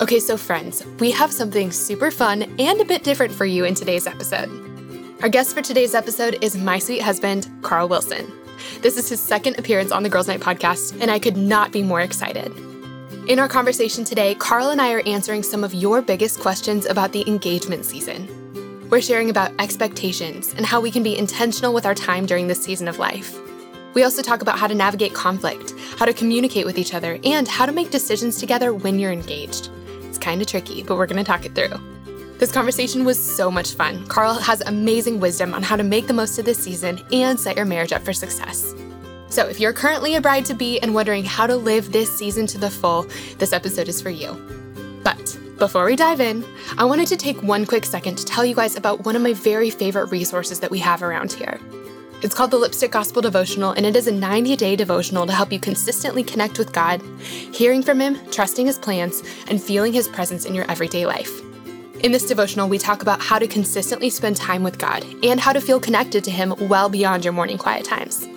Okay, so friends, we have something super fun and a bit different for you in today's episode. Our guest for today's episode is my sweet husband, Carl Wilson. This is his second appearance on the Girls Night podcast, and I could not be more excited. In our conversation today, Carl and I are answering some of your biggest questions about the engagement season. We're sharing about expectations and how we can be intentional with our time during this season of life. We also talk about how to navigate conflict, how to communicate with each other, and how to make decisions together when you're engaged kind of tricky, but we're going to talk it through. This conversation was so much fun. Carl has amazing wisdom on how to make the most of this season and set your marriage up for success. So, if you're currently a bride to be and wondering how to live this season to the full, this episode is for you. But before we dive in, I wanted to take one quick second to tell you guys about one of my very favorite resources that we have around here. It's called the Lipstick Gospel Devotional, and it is a 90 day devotional to help you consistently connect with God, hearing from Him, trusting His plans, and feeling His presence in your everyday life. In this devotional, we talk about how to consistently spend time with God and how to feel connected to Him well beyond your morning quiet times.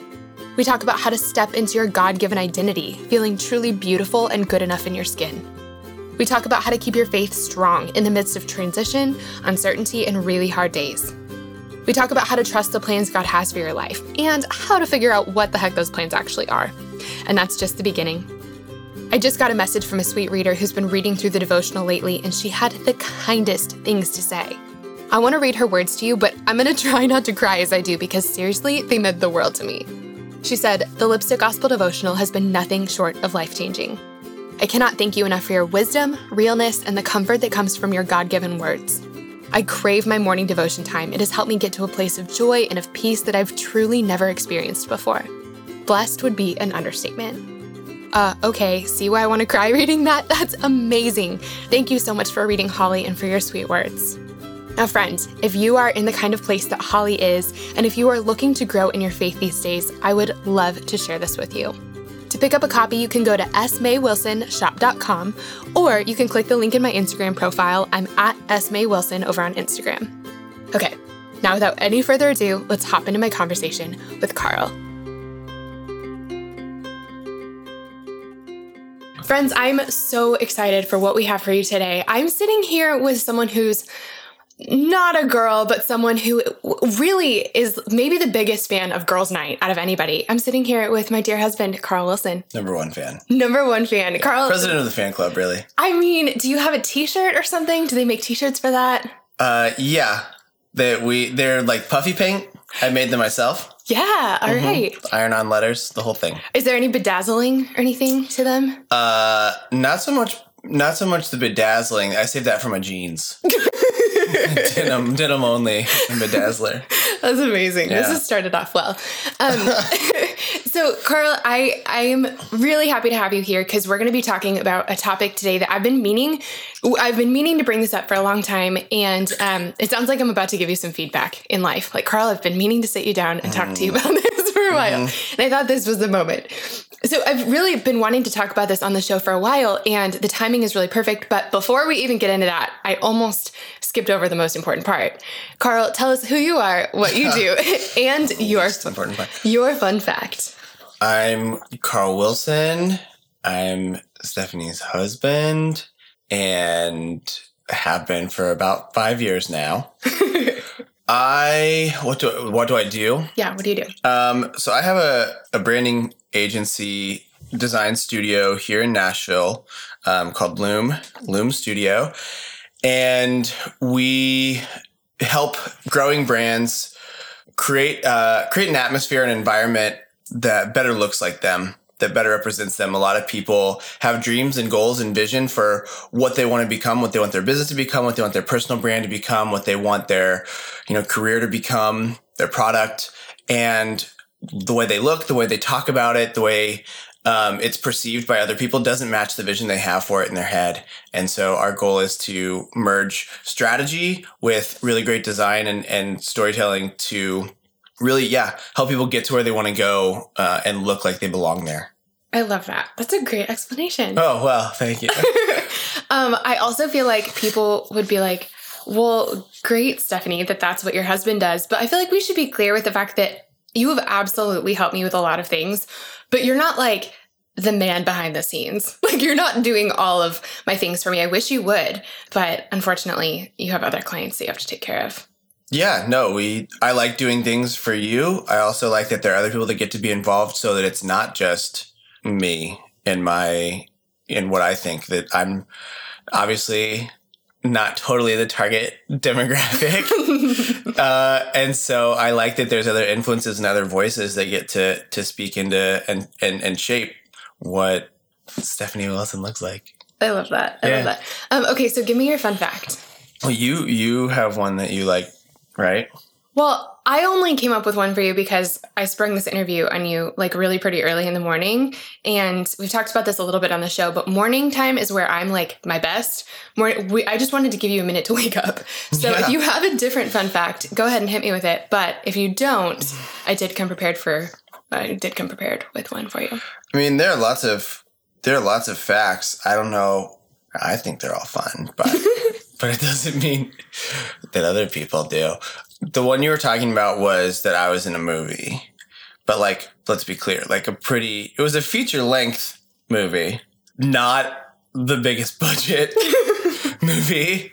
We talk about how to step into your God given identity, feeling truly beautiful and good enough in your skin. We talk about how to keep your faith strong in the midst of transition, uncertainty, and really hard days. We talk about how to trust the plans God has for your life and how to figure out what the heck those plans actually are. And that's just the beginning. I just got a message from a sweet reader who's been reading through the devotional lately, and she had the kindest things to say. I want to read her words to you, but I'm going to try not to cry as I do because seriously, they meant the world to me. She said, The Lipstick Gospel devotional has been nothing short of life changing. I cannot thank you enough for your wisdom, realness, and the comfort that comes from your God given words. I crave my morning devotion time. It has helped me get to a place of joy and of peace that I've truly never experienced before. Blessed would be an understatement. Uh, okay, see why I want to cry reading that? That's amazing. Thank you so much for reading Holly and for your sweet words. Now, friends, if you are in the kind of place that Holly is, and if you are looking to grow in your faith these days, I would love to share this with you. To pick up a copy, you can go to smaywilsonshop.com or you can click the link in my Instagram profile. I'm at smaywilson over on Instagram. Okay, now without any further ado, let's hop into my conversation with Carl. Friends, I'm so excited for what we have for you today. I'm sitting here with someone who's not a girl, but someone who really is maybe the biggest fan of Girls Night out of anybody. I'm sitting here with my dear husband, Carl Wilson. Number one fan. Number one fan. Yeah. Carl. President of the fan club, really. I mean, do you have a t shirt or something? Do they make t shirts for that? Uh, yeah. They, we, they're like puffy paint. I made them myself. Yeah, all mm-hmm. right. Iron on letters, the whole thing. Is there any bedazzling or anything to them? Uh, not so much. Not so much the bedazzling. I saved that for my jeans. denim, denim only, bedazzler. That's amazing. Yeah. This has started off well. Um, so, Carl, I I am really happy to have you here because we're going to be talking about a topic today that I've been meaning. I've been meaning to bring this up for a long time, and um, it sounds like I'm about to give you some feedback in life. Like, Carl, I've been meaning to sit you down and talk mm. to you mm. about this for a while, mm-hmm. and I thought this was the moment. So I've really been wanting to talk about this on the show for a while, and the timing is really perfect. But before we even get into that, I almost skipped over the most important part. Carl, tell us who you are, what you do, and your important part. your fun fact. I'm Carl Wilson. I'm Stephanie's husband, and have been for about five years now. I what do what do I do? Yeah, what do you do? Um, so I have a, a branding agency design studio here in Nashville um, called Loom Loom Studio, and we help growing brands create uh, create an atmosphere and environment that better looks like them that better represents them. A lot of people have dreams and goals and vision for what they want to become, what they want their business to become, what they want their personal brand to become, what they want their, you know, career to become, their product. And the way they look, the way they talk about it, the way um, it's perceived by other people doesn't match the vision they have for it in their head. And so our goal is to merge strategy with really great design and, and storytelling to really, yeah, help people get to where they want to go uh, and look like they belong there. I love that. That's a great explanation. Oh, well, thank you. um, I also feel like people would be like, well, great, Stephanie, that that's what your husband does. But I feel like we should be clear with the fact that you have absolutely helped me with a lot of things, but you're not like the man behind the scenes. Like you're not doing all of my things for me. I wish you would, but unfortunately, you have other clients that you have to take care of. Yeah, no, we I like doing things for you. I also like that there are other people that get to be involved so that it's not just me and my in what I think that I'm obviously not totally the target demographic. uh, and so I like that there's other influences and other voices that get to to speak into and and, and shape what Stephanie Wilson looks like. I love that. I yeah. love that. Um, okay, so give me your fun fact. Well, you you have one that you like, right? Well, I only came up with one for you because I sprung this interview on you like really pretty early in the morning. And we've talked about this a little bit on the show, but morning time is where I'm like my best. Morning, we, I just wanted to give you a minute to wake up. So yeah. if you have a different fun fact, go ahead and hit me with it. But if you don't, I did come prepared for, I did come prepared with one for you. I mean, there are lots of, there are lots of facts. I don't know. I think they're all fun, but but it doesn't mean that other people do. The one you were talking about was that I was in a movie, but like, let's be clear, like a pretty, it was a feature length movie, not the biggest budget movie.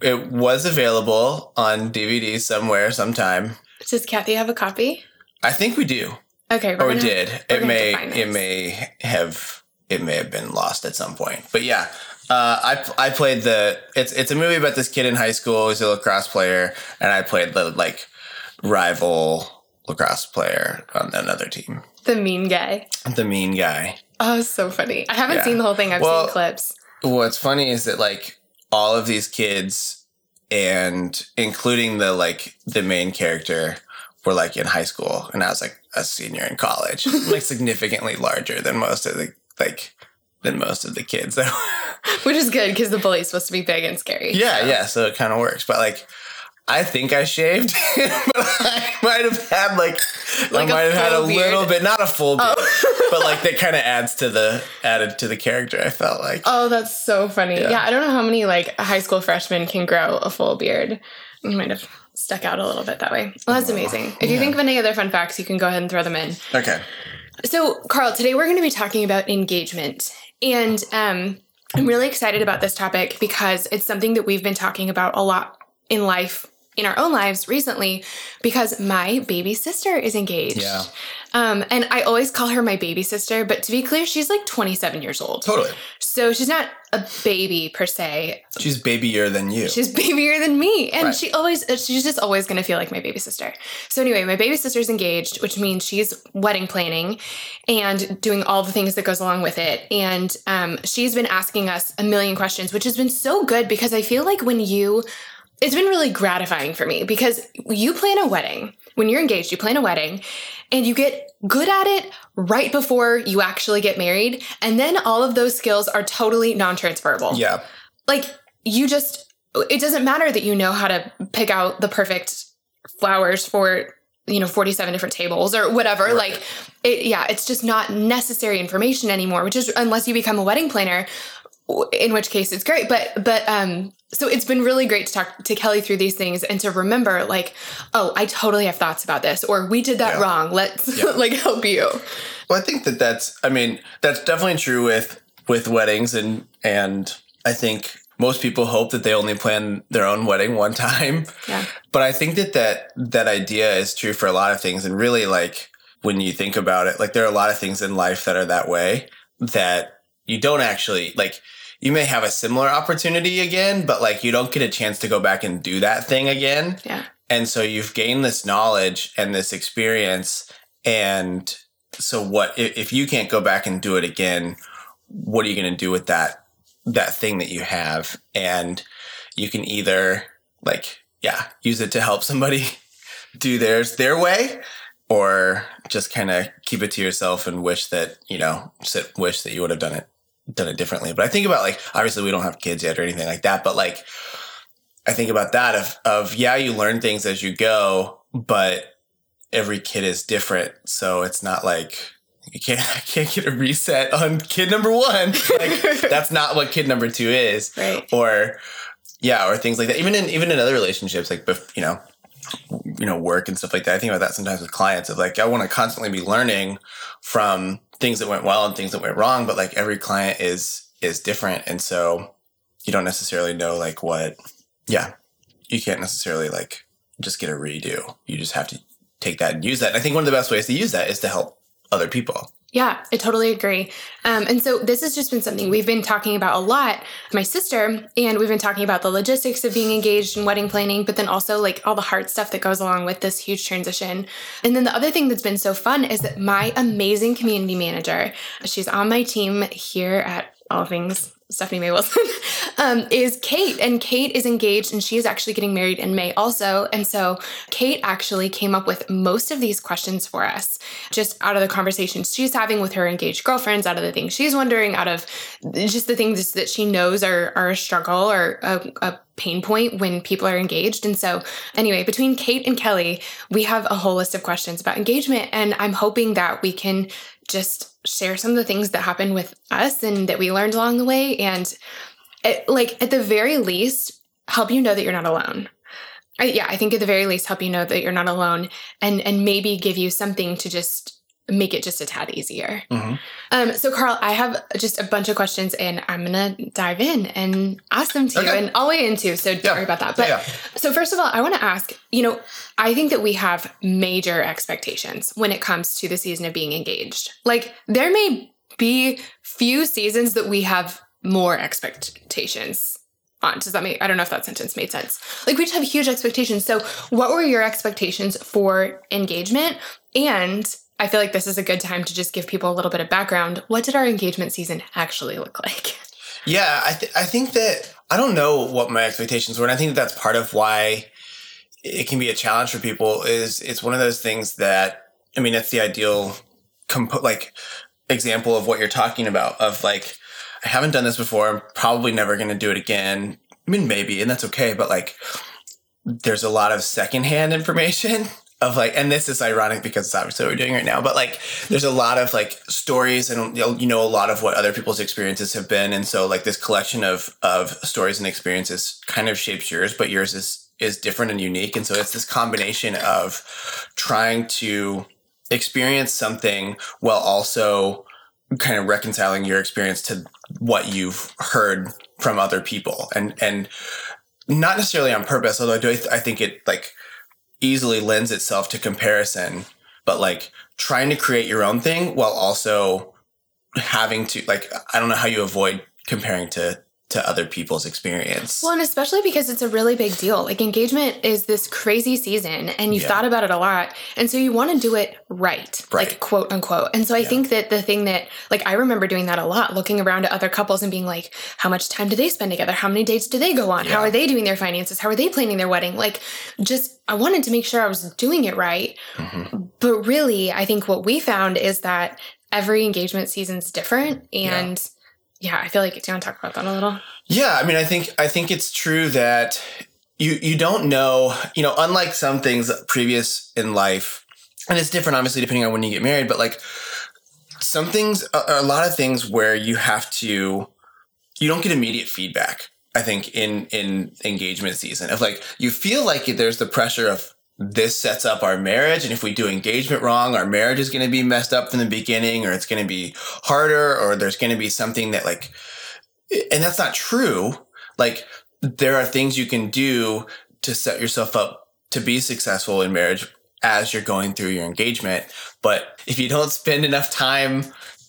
It was available on DVD somewhere, sometime. Does Kathy have a copy? I think we do. Okay, or we did. It may, it may have, it may have been lost at some point. But yeah, uh, I I played the it's it's a movie about this kid in high school who's a lacrosse player, and I played the like rival lacrosse player on another team. The mean guy. The mean guy. Oh, so funny! I haven't yeah. seen the whole thing. I've well, seen clips. What's funny is that like all of these kids, and including the like the main character, were like in high school, and I was like a senior in college, like significantly larger than most of the like than most of the kids. Though. Which is good because the bully's supposed to be big and scary. Yeah, so. yeah. So it kind of works. But like, I think I shaved, but I might have had like, like I might have had a beard. little bit, not a full beard, oh. but like that kind of adds to the added to the character. I felt like. Oh, that's so funny. Yeah. yeah, I don't know how many like high school freshmen can grow a full beard. You might have stuck out a little bit that way. Well, that's amazing. If you think of any other fun facts, you can go ahead and throw them in. Okay. So, Carl, today we're going to be talking about engagement. And um, I'm really excited about this topic because it's something that we've been talking about a lot in life in our own lives recently because my baby sister is engaged. Yeah. Um, and I always call her my baby sister, but to be clear, she's like 27 years old. Totally. So she's not a baby per se. She's babyier than you. She's babyier than me. And right. she always, she's just always going to feel like my baby sister. So anyway, my baby sister's engaged, which means she's wedding planning and doing all the things that goes along with it. And um, she's been asking us a million questions, which has been so good because I feel like when you it's been really gratifying for me because you plan a wedding. When you're engaged, you plan a wedding and you get good at it right before you actually get married. And then all of those skills are totally non transferable. Yeah. Like you just, it doesn't matter that you know how to pick out the perfect flowers for you know 47 different tables or whatever right. like it yeah it's just not necessary information anymore which is unless you become a wedding planner in which case it's great. But but um so it's been really great to talk to Kelly through these things and to remember like oh I totally have thoughts about this or we did that yeah. wrong. Let's yeah. like help you. Well I think that that's I mean that's definitely true with with weddings and and I think most people hope that they only plan their own wedding one time. Yeah. But I think that that that idea is true for a lot of things. And really like when you think about it like there are a lot of things in life that are that way that you don't actually like you may have a similar opportunity again, but like you don't get a chance to go back and do that thing again. Yeah. And so you've gained this knowledge and this experience. And so what if you can't go back and do it again, what are you going to do with that that thing that you have? And you can either like yeah, use it to help somebody do theirs their way or just kind of keep it to yourself and wish that you know sit, wish that you would have done it done it differently but i think about like obviously we don't have kids yet or anything like that but like i think about that of of yeah you learn things as you go but every kid is different so it's not like you can't I can't get a reset on kid number one. Like that's not what kid number two is. Right. Or yeah, or things like that. Even in even in other relationships, like you know, you know, work and stuff like that. I think about that sometimes with clients of like I want to constantly be learning from things that went well and things that went wrong, but like every client is is different. And so you don't necessarily know like what yeah. You can't necessarily like just get a redo. You just have to take that and use that. And I think one of the best ways to use that is to help other people. Yeah, I totally agree. Um, and so this has just been something we've been talking about a lot, my sister, and we've been talking about the logistics of being engaged in wedding planning, but then also like all the hard stuff that goes along with this huge transition. And then the other thing that's been so fun is that my amazing community manager, she's on my team here at All Things Stephanie May Wilson, um, is Kate. And Kate is engaged and she is actually getting married in May also. And so Kate actually came up with most of these questions for us just out of the conversations she's having with her engaged girlfriends, out of the things she's wondering, out of just the things that she knows are, are a struggle or a, a pain point when people are engaged. And so, anyway, between Kate and Kelly, we have a whole list of questions about engagement. And I'm hoping that we can just share some of the things that happened with us and that we learned along the way. And it, like at the very least, help you know that you're not alone. I, yeah, I think at the very least, help you know that you're not alone and and maybe give you something to just make it just a tad easier. Mm-hmm. Um, so, Carl, I have just a bunch of questions, and I'm gonna dive in and ask them to okay. you, and I'll weigh in too. So don't yeah. worry about that. But yeah, yeah. so first of all, I want to ask. You know, I think that we have major expectations when it comes to the season of being engaged. Like there may be few seasons that we have more expectations on. Does that make I don't know if that sentence made sense. Like we just have huge expectations. So what were your expectations for engagement? And I feel like this is a good time to just give people a little bit of background. What did our engagement season actually look like? Yeah, I, th- I think that I don't know what my expectations were. And I think that that's part of why it can be a challenge for people is it's one of those things that, I mean, that's the ideal comp- like example of what you're talking about of like, I haven't done this before. I'm probably never going to do it again. I mean, maybe, and that's okay. But like, there's a lot of secondhand information of like, and this is ironic because it's obviously what we're doing right now, but like, there's a lot of like stories and you know a lot of what other people's experiences have been, and so like this collection of of stories and experiences kind of shapes yours, but yours is is different and unique, and so it's this combination of trying to experience something while also kind of reconciling your experience to what you've heard from other people, and and not necessarily on purpose, although I do I think it like easily lends itself to comparison, but like trying to create your own thing while also having to like I don't know how you avoid comparing to to other people's experience. Well, and especially because it's a really big deal. Like engagement is this crazy season and you've yeah. thought about it a lot. And so you want to do it right, right. like quote unquote. And so I yeah. think that the thing that like I remember doing that a lot, looking around at other couples and being like, how much time do they spend together? How many dates do they go on? Yeah. How are they doing their finances? How are they planning their wedding? Like just I wanted to make sure I was doing it right. Mm-hmm. But really, I think what we found is that every engagement season's different and yeah, I feel like do you want to talk about that a little? Yeah, I mean, I think I think it's true that you you don't know, you know, unlike some things previous in life, and it's different obviously depending on when you get married, but like some things a lot of things where you have to you don't get immediate feedback. I think in in engagement season of like you feel like there's the pressure of this sets up our marriage. And if we do engagement wrong, our marriage is going to be messed up from the beginning, or it's going to be harder, or there's going to be something that, like, and that's not true. Like, there are things you can do to set yourself up to be successful in marriage as you're going through your engagement. But if you don't spend enough time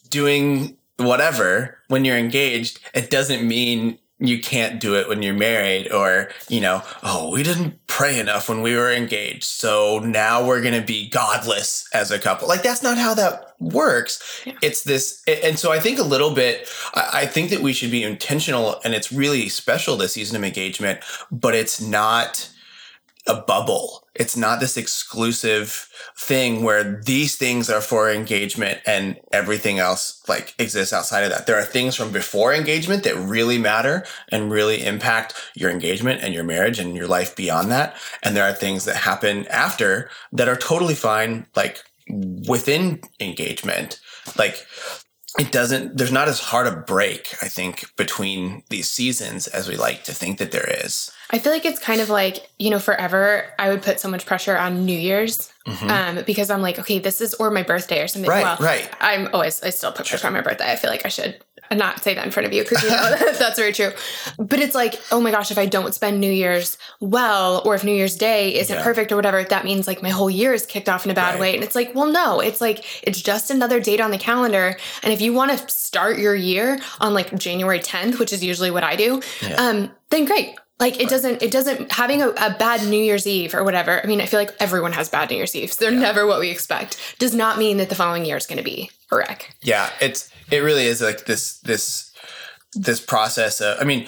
doing whatever when you're engaged, it doesn't mean you can't do it when you're married or you know oh we didn't pray enough when we were engaged so now we're going to be godless as a couple like that's not how that works yeah. it's this and so i think a little bit i think that we should be intentional and it's really special this season of engagement but it's not a bubble. It's not this exclusive thing where these things are for engagement and everything else like exists outside of that. There are things from before engagement that really matter and really impact your engagement and your marriage and your life beyond that. And there are things that happen after that are totally fine, like within engagement. Like it doesn't there's not as hard a break i think between these seasons as we like to think that there is I feel like it's kind of like, you know, forever I would put so much pressure on New Year's mm-hmm. um, because I'm like, okay, this is, or my birthday or something. Right, well, right. I'm always, I still put pressure on my birthday. I feel like I should not say that in front of you because you know that's very true. But it's like, oh my gosh, if I don't spend New Year's well, or if New Year's Day isn't yeah. perfect or whatever, that means like my whole year is kicked off in a bad right. way. And it's like, well, no, it's like it's just another date on the calendar. And if you want to start your year on like January 10th, which is usually what I do, yeah. um, then great. Like it doesn't, it doesn't having a, a, bad New Year's Eve or whatever. I mean, I feel like everyone has bad New Year's Eves. They're yeah. never what we expect. Does not mean that the following year is going to be a wreck. Yeah, it's it really is like this this this process. Of, I mean,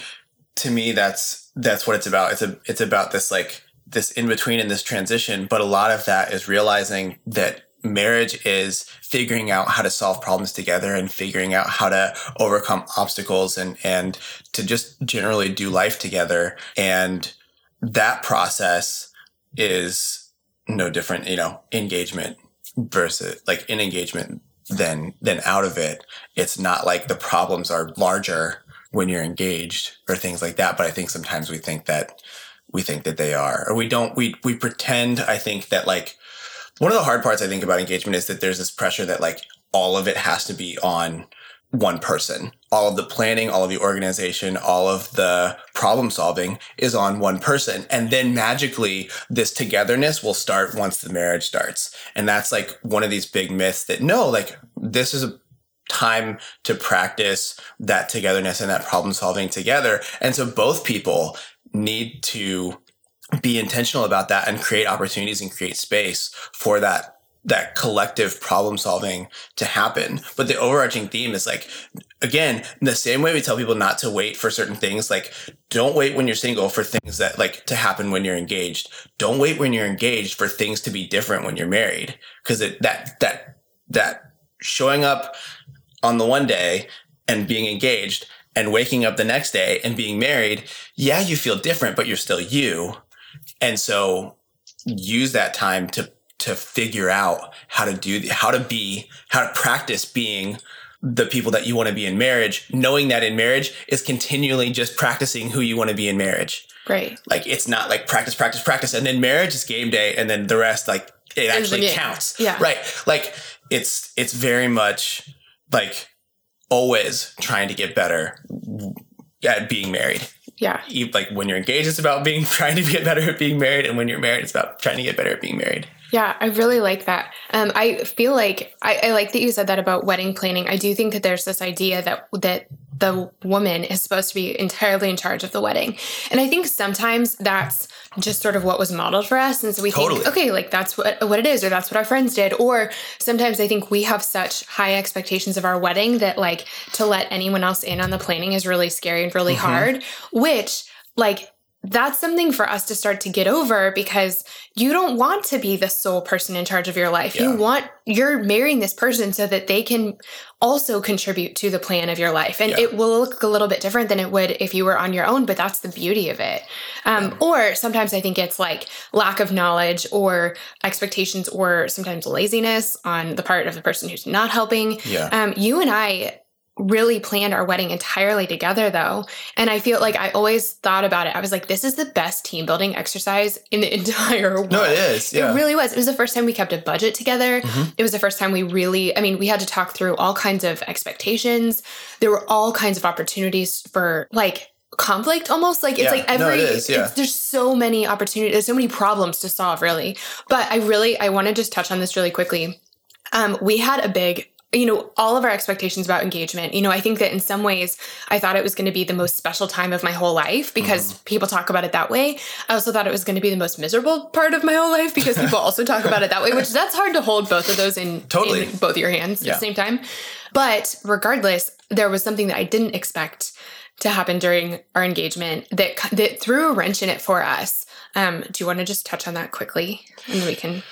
to me, that's that's what it's about. It's a it's about this like this in between and this transition. But a lot of that is realizing that marriage is figuring out how to solve problems together and figuring out how to overcome obstacles and and to just generally do life together. And that process is no different you know engagement versus like in engagement than than out of it. It's not like the problems are larger when you're engaged or things like that but i think sometimes we think that we think that they are. Or we don't we we pretend i think that like one of the hard parts I think about engagement is that there's this pressure that like all of it has to be on one person. All of the planning, all of the organization, all of the problem solving is on one person. And then magically this togetherness will start once the marriage starts. And that's like one of these big myths that no, like this is a time to practice that togetherness and that problem solving together. And so both people need to be intentional about that and create opportunities and create space for that that collective problem solving to happen. But the overarching theme is like, again, the same way we tell people not to wait for certain things, like don't wait when you're single for things that like to happen when you're engaged. Don't wait when you're engaged for things to be different when you're married. Cause it, that, that, that showing up on the one day and being engaged and waking up the next day and being married, yeah, you feel different, but you're still you and so use that time to to figure out how to do how to be how to practice being the people that you want to be in marriage knowing that in marriage is continually just practicing who you want to be in marriage. Right like it's not like practice practice practice and then marriage is game day and then the rest like it actually counts. Yeah. Right. Like it's it's very much like always trying to get better at being married yeah. You, like when you're engaged, it's about being trying to get better at being married, and when you're married, it's about trying to get better at being married. Yeah, I really like that. Um, I feel like I, I like that you said that about wedding planning. I do think that there's this idea that that the woman is supposed to be entirely in charge of the wedding, and I think sometimes that's just sort of what was modeled for us, and so we totally. think, okay, like that's what what it is, or that's what our friends did, or sometimes I think we have such high expectations of our wedding that like to let anyone else in on the planning is really scary and really mm-hmm. hard, which like that's something for us to start to get over because you don't want to be the sole person in charge of your life. Yeah. You want you're marrying this person so that they can also contribute to the plan of your life. And yeah. it will look a little bit different than it would if you were on your own, but that's the beauty of it. Um, yeah. Or sometimes I think it's like lack of knowledge or expectations or sometimes laziness on the part of the person who's not helping. Yeah. Um, you and I really planned our wedding entirely together though. And I feel like I always thought about it. I was like, this is the best team building exercise in the entire world. No, it is. Yeah. It really was. It was the first time we kept a budget together. Mm-hmm. It was the first time we really, I mean, we had to talk through all kinds of expectations. There were all kinds of opportunities for like conflict almost like it's yeah. like every no, it is, yeah. there's so many opportunities there's so many problems to solve really but i really i want to just touch on this really quickly um, we had a big you know, all of our expectations about engagement. You know, I think that in some ways I thought it was going to be the most special time of my whole life because mm-hmm. people talk about it that way. I also thought it was going to be the most miserable part of my whole life because people also talk about it that way, which that's hard to hold both of those in, totally. in both your hands yeah. at the same time. But regardless, there was something that I didn't expect to happen during our engagement that that threw a wrench in it for us. Um, do you want to just touch on that quickly, and then we can?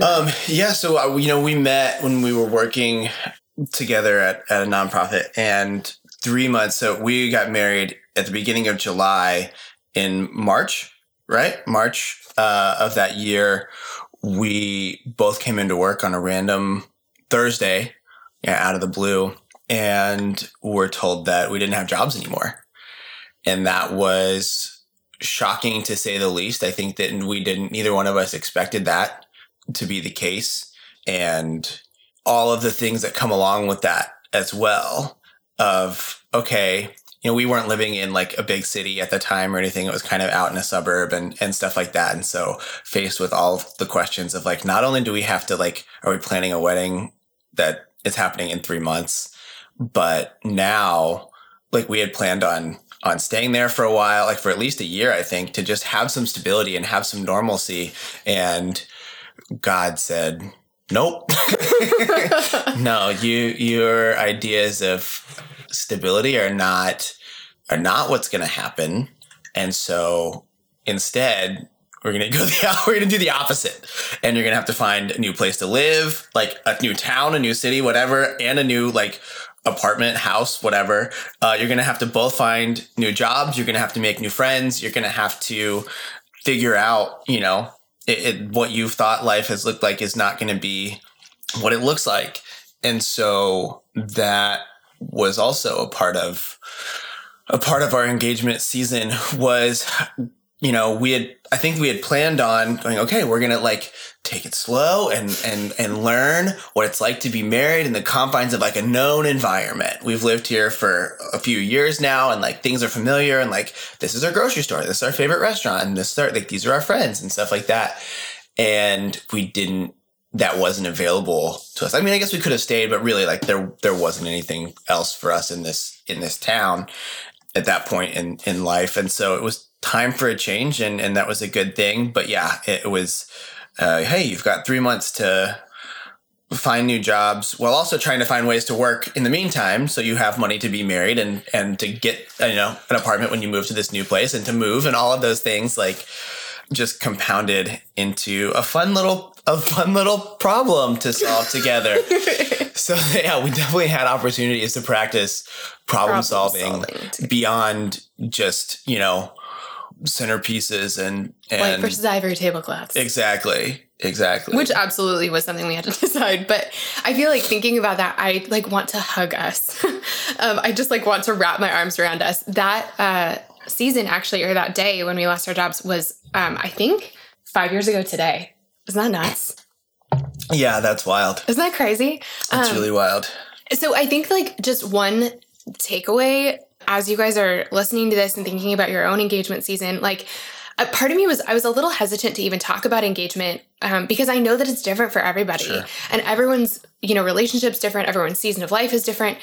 Um, yeah. So uh, you know, we met when we were working together at, at a nonprofit, and three months. So we got married at the beginning of July in March, right? March uh, of that year. We both came into work on a random Thursday, yeah, out of the blue, and were told that we didn't have jobs anymore. And that was shocking to say the least. I think that we didn't, neither one of us expected that to be the case. And all of the things that come along with that as well of, okay, you know, we weren't living in like a big city at the time or anything. It was kind of out in a suburb and, and stuff like that. And so faced with all the questions of like, not only do we have to like, are we planning a wedding that is happening in three months? But now, like we had planned on on staying there for a while, like for at least a year, I think, to just have some stability and have some normalcy. And God said, Nope. no, you your ideas of stability are not are not what's gonna happen. And so instead, we're gonna go the we're gonna do the opposite, and you're gonna have to find a new place to live, like a new town, a new city, whatever, and a new like apartment, house, whatever. Uh, you're gonna have to both find new jobs. You're gonna have to make new friends. You're gonna have to figure out, you know, it, it, what you've thought life has looked like is not gonna be what it looks like, and so that was also a part of a part of our engagement season was you know, we had, I think we had planned on going, okay, we're going to like take it slow and, and, and learn what it's like to be married in the confines of like a known environment. We've lived here for a few years now and like things are familiar and like, this is our grocery store. This is our favorite restaurant. And this is our, like, these are our friends and stuff like that. And we didn't, that wasn't available to us. I mean, I guess we could have stayed, but really like there, there wasn't anything else for us in this, in this town at that point in, in life. And so it was, time for a change and, and that was a good thing. But yeah, it was, uh, hey, you've got three months to find new jobs while also trying to find ways to work in the meantime so you have money to be married and and to get you know an apartment when you move to this new place and to move and all of those things like just compounded into a fun little a fun little problem to solve together so yeah we definitely had opportunities to practice problem, problem solving, solving beyond just you know centerpieces and, and white versus ivory tablecloths. Exactly. Exactly. Which absolutely was something we had to decide. But I feel like thinking about that, I like want to hug us. um, I just like want to wrap my arms around us. That uh, season actually, or that day when we lost our jobs was, um, I think, five years ago today. Isn't that nuts? Yeah, that's wild. Isn't that crazy? That's um, really wild. So I think like just one takeaway as you guys are listening to this and thinking about your own engagement season, like a part of me was I was a little hesitant to even talk about engagement um, because I know that it's different for everybody sure. and everyone's you know relationships different, everyone's season of life is different.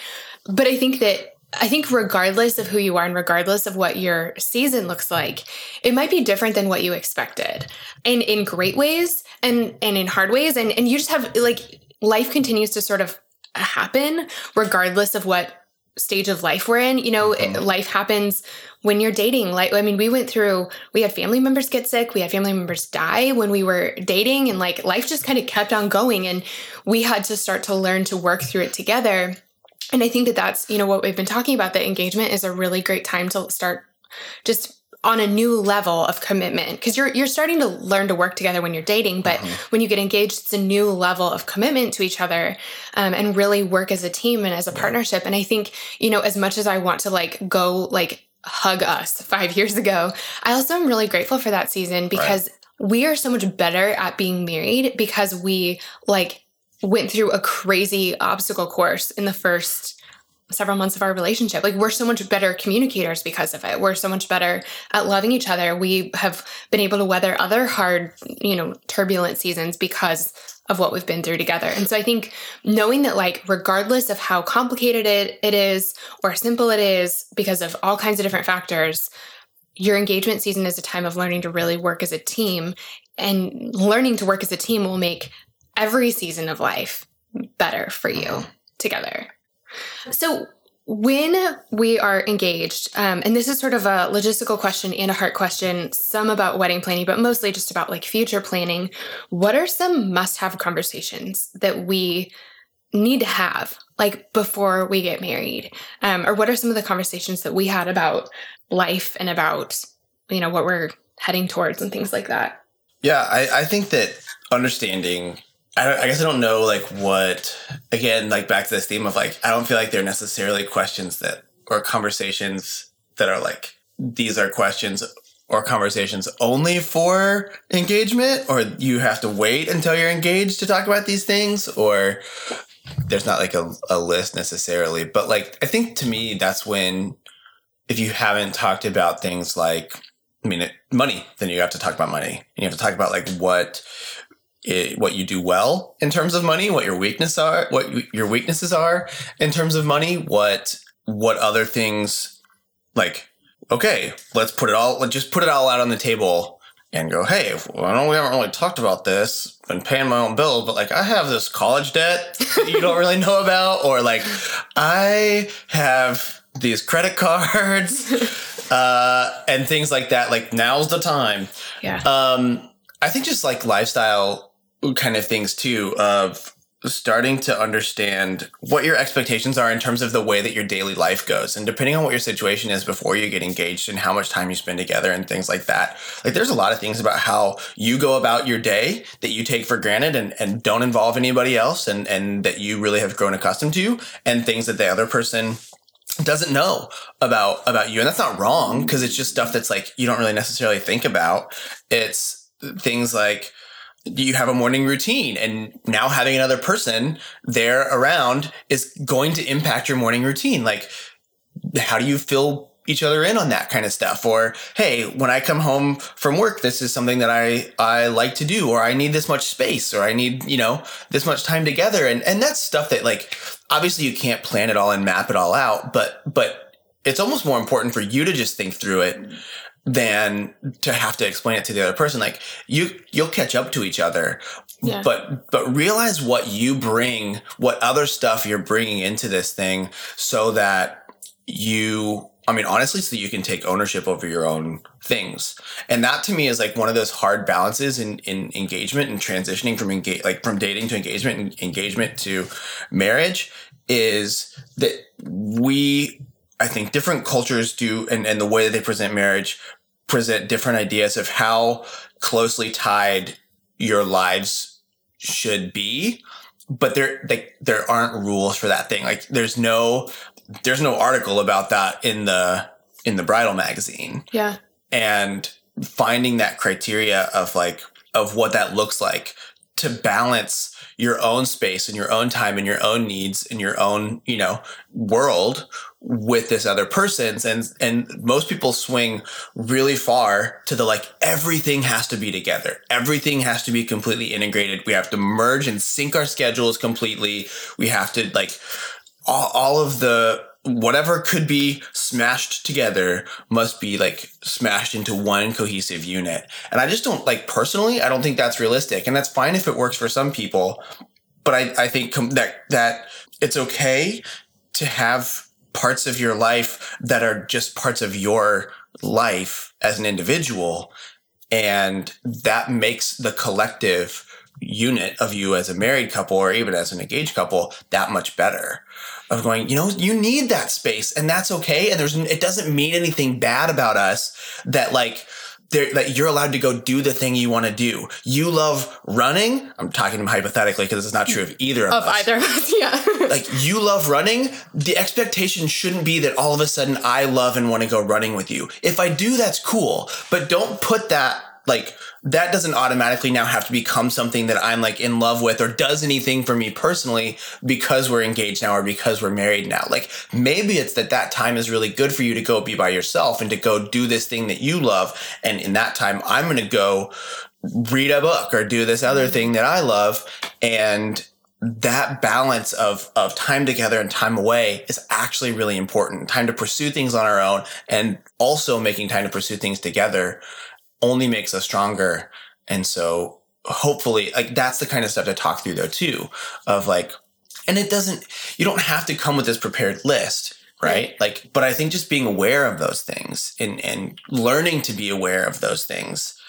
But I think that I think regardless of who you are and regardless of what your season looks like, it might be different than what you expected. And in great ways and and in hard ways. And and you just have like life continues to sort of happen regardless of what stage of life we're in. You know, mm-hmm. life happens when you're dating. Like, I mean, we went through, we had family members get sick, we had family members die when we were dating, and like life just kind of kept on going. And we had to start to learn to work through it together. And I think that that's, you know, what we've been talking about, that engagement is a really great time to start just on a new level of commitment because you're you're starting to learn to work together when you're dating but mm-hmm. when you get engaged it's a new level of commitment to each other um, and really work as a team and as a partnership and i think you know as much as i want to like go like hug us five years ago i also am really grateful for that season because right. we are so much better at being married because we like went through a crazy obstacle course in the first several months of our relationship. Like we're so much better communicators because of it. We're so much better at loving each other. We have been able to weather other hard, you know, turbulent seasons because of what we've been through together. And so I think knowing that like regardless of how complicated it, it is or simple it is because of all kinds of different factors, your engagement season is a time of learning to really work as a team and learning to work as a team will make every season of life better for you together. So, when we are engaged, um, and this is sort of a logistical question and a heart question, some about wedding planning, but mostly just about like future planning. What are some must have conversations that we need to have like before we get married? Um, or what are some of the conversations that we had about life and about, you know, what we're heading towards and things like that? Yeah, I, I think that understanding I, I, guess I don't know like what again like back to this theme of like I don't feel like they're necessarily questions that or conversations that are like these are questions or conversations only for engagement or you have to wait until you're engaged to talk about these things or there's not like a, a list necessarily but like I think to me that's when if you haven't talked about things like I mean, money, then you have to talk about money. And you have to talk about like what it, what you do well in terms of money, what your weakness are, what your weaknesses are in terms of money, what what other things like. Okay, let's put it all. Let's just put it all out on the table and go. Hey, well, I know we haven't really talked about this. Been paying my own bills, but like I have this college debt that you don't really know about, or like I have these credit cards uh, and things like that. Like now's the time. Yeah. Um, I think just like lifestyle kind of things too of starting to understand what your expectations are in terms of the way that your daily life goes. And depending on what your situation is before you get engaged and how much time you spend together and things like that like there's a lot of things about how you go about your day that you take for granted and, and don't involve anybody else and and that you really have grown accustomed to and things that the other person doesn't know about about you. And that's not wrong because it's just stuff that's like you don't really necessarily think about. It's things like you have a morning routine and now having another person there around is going to impact your morning routine. Like how do you fill each other in on that kind of stuff? Or hey when i come home from work this is something that i i like to do or i need this much space or i need you know this much time together. And and that's stuff that like obviously you can't plan it all and map it all out but but it's almost more important for you to just think through it than to have to explain it to the other person like you you'll catch up to each other yeah. but but realize what you bring what other stuff you're bringing into this thing so that you I mean, honestly, so that you can take ownership over your own things. And that to me is like one of those hard balances in, in engagement and transitioning from engage, like from dating to engagement and engagement to marriage is that we I think different cultures do, and, and the way that they present marriage present different ideas of how closely tied your lives should be. But there, they, there aren't rules for that thing. Like there's no, there's no article about that in the, in the bridal magazine. Yeah. And finding that criteria of like, of what that looks like to balance your own space and your own time and your own needs and your own, you know, world with this other person's. And, and most people swing really far to the like, everything has to be together. Everything has to be completely integrated. We have to merge and sync our schedules completely. We have to like, all, all of the, whatever could be smashed together must be like smashed into one cohesive unit. And I just don't like personally, I don't think that's realistic. And that's fine if it works for some people. But I, I think that, that it's okay to have parts of your life that are just parts of your life as an individual. And that makes the collective unit of you as a married couple or even as an engaged couple that much better of going, you know, you need that space and that's okay. And there's, it doesn't mean anything bad about us that like, that you're allowed to go do the thing you want to do. You love running. I'm talking hypothetically because it's not true of either of, of us. Of either of us, yeah. like you love running. The expectation shouldn't be that all of a sudden I love and want to go running with you. If I do, that's cool. But don't put that like that doesn't automatically now have to become something that I'm like in love with or does anything for me personally because we're engaged now or because we're married now. Like maybe it's that that time is really good for you to go be by yourself and to go do this thing that you love. And in that time, I'm going to go read a book or do this other thing that I love. And that balance of of time together and time away is actually really important. Time to pursue things on our own and also making time to pursue things together only makes us stronger. And so hopefully like that's the kind of stuff to talk through though too of like and it doesn't you don't have to come with this prepared list right? Like, but I think just being aware of those things and and learning to be aware of those things.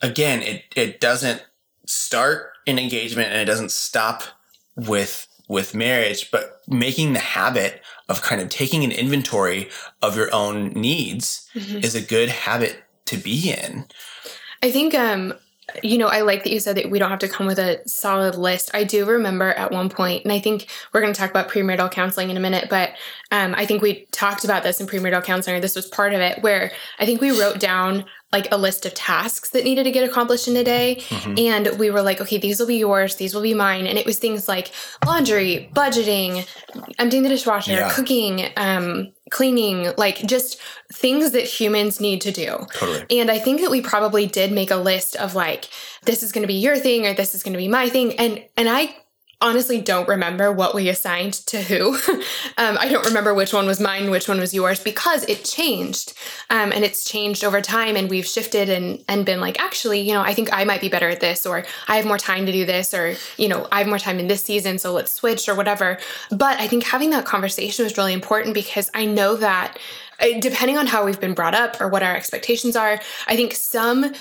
Again, it it doesn't start an engagement and it doesn't stop with with marriage, but making the habit of kind of taking an inventory of your own needs Mm-hmm. is a good habit to be in. I think um you know, I like that you said that we don't have to come with a solid list. I do remember at one point, and I think we're going to talk about premarital counseling in a minute, but um, I think we talked about this in premarital counseling, or this was part of it, where I think we wrote down like a list of tasks that needed to get accomplished in a day. And we were like, okay, these will be yours, these will be mine. And it was things like laundry, budgeting, emptying the dishwasher, Yeah. cooking, um, cleaning, like just things that humans need to do. Totally. And I think that we probably did make a list of like, this is going to be your thing or this is going to be my thing. And and I honestly don't remember what we assigned to who. um, I don't remember which one was mine, which one was yours, because it changed, um, and it's changed over time, and we've shifted and and been like, actually, you know, I think I might be better at this, or I have more time to do this, or you know, I have more time in this season, so let's switch or whatever. But I think having that conversation was really important because I know that uh, depending on how we've been brought up or what our expectations are, I think some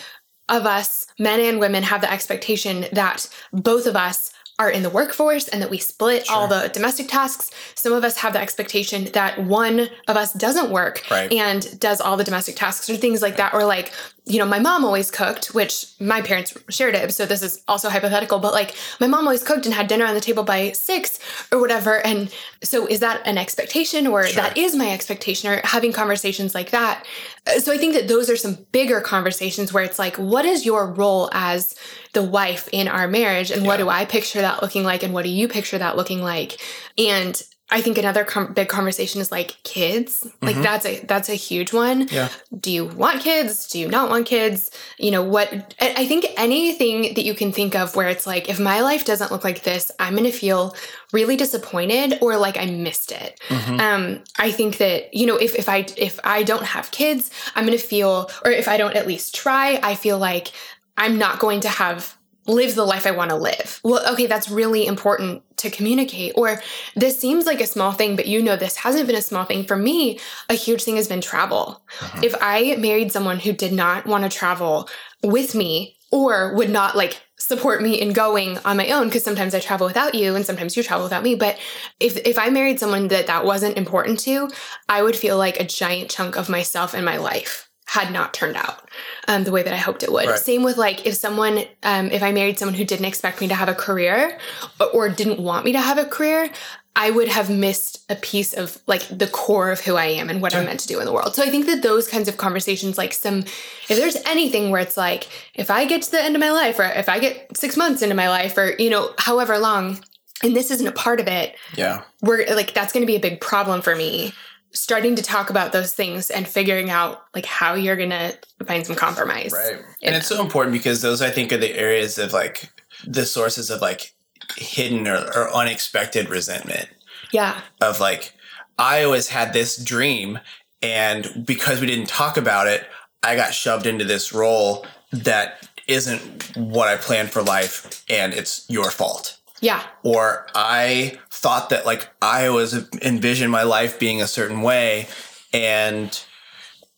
of us, men and women, have the expectation that both of us are in the workforce and that we split all the domestic tasks. Some of us have the expectation that one of us doesn't work Right. and does all the domestic tasks or things like that. Or like, you know, my mom always cooked, which my parents shared it. So this is also hypothetical, but like my mom always cooked and had dinner on the table by six or whatever. And so is that an expectation or that is my expectation or having conversations like that? Uh, So I think that those are some bigger conversations where it's like, what is your role as the wife in our marriage? And what do I picture that looking like? And what do you picture that looking like? And I think another com- big conversation is like kids. Like that's a that's a huge one. Yeah. Do you want kids? Do you not want kids? You know what? I think anything that you can think of where it's like, if my life doesn't look like this, I'm gonna feel really disappointed or like I missed it. Um, I think that you know if if I if I don't have kids, I'm gonna feel, or if I don't at least try, I feel like I'm not going to have live the life I want to live. Well, okay, that's really important to communicate. Or this seems like a small thing, but you know, this hasn't been a small thing. For me, a huge thing has been travel. Uh-huh. If I married someone who did not want to travel with me or would not like support me in going on my own because sometimes I travel without you and sometimes you travel without me but if if I married someone that that wasn't important to I would feel like a giant chunk of myself and my life had not turned out um, the way that I hoped it would. Right. Same with like if someone, um, if I married someone who didn't expect me to have a career or, or didn't want me to have a career, I would have missed a piece of like the core of who I am and what I'm meant to do in the world. So I think that those kinds of conversations, like some, if there's anything where it's like, if I get to the end of my life or if I get six months into my life or, you know, however long, and this isn't a part of it, Yeah. we're like that's going to be a big problem for me starting to talk about those things and figuring out like how you're to find some compromise Right. And it's so important because those I think are the areas of like the sources of like hidden or, or unexpected resentment yeah of like I always had this dream and because we didn't talk about it, I got shoved into this role that isn't what I planned for life and it's your fault. Yeah. Or I thought that like I was envisioned my life being a certain way and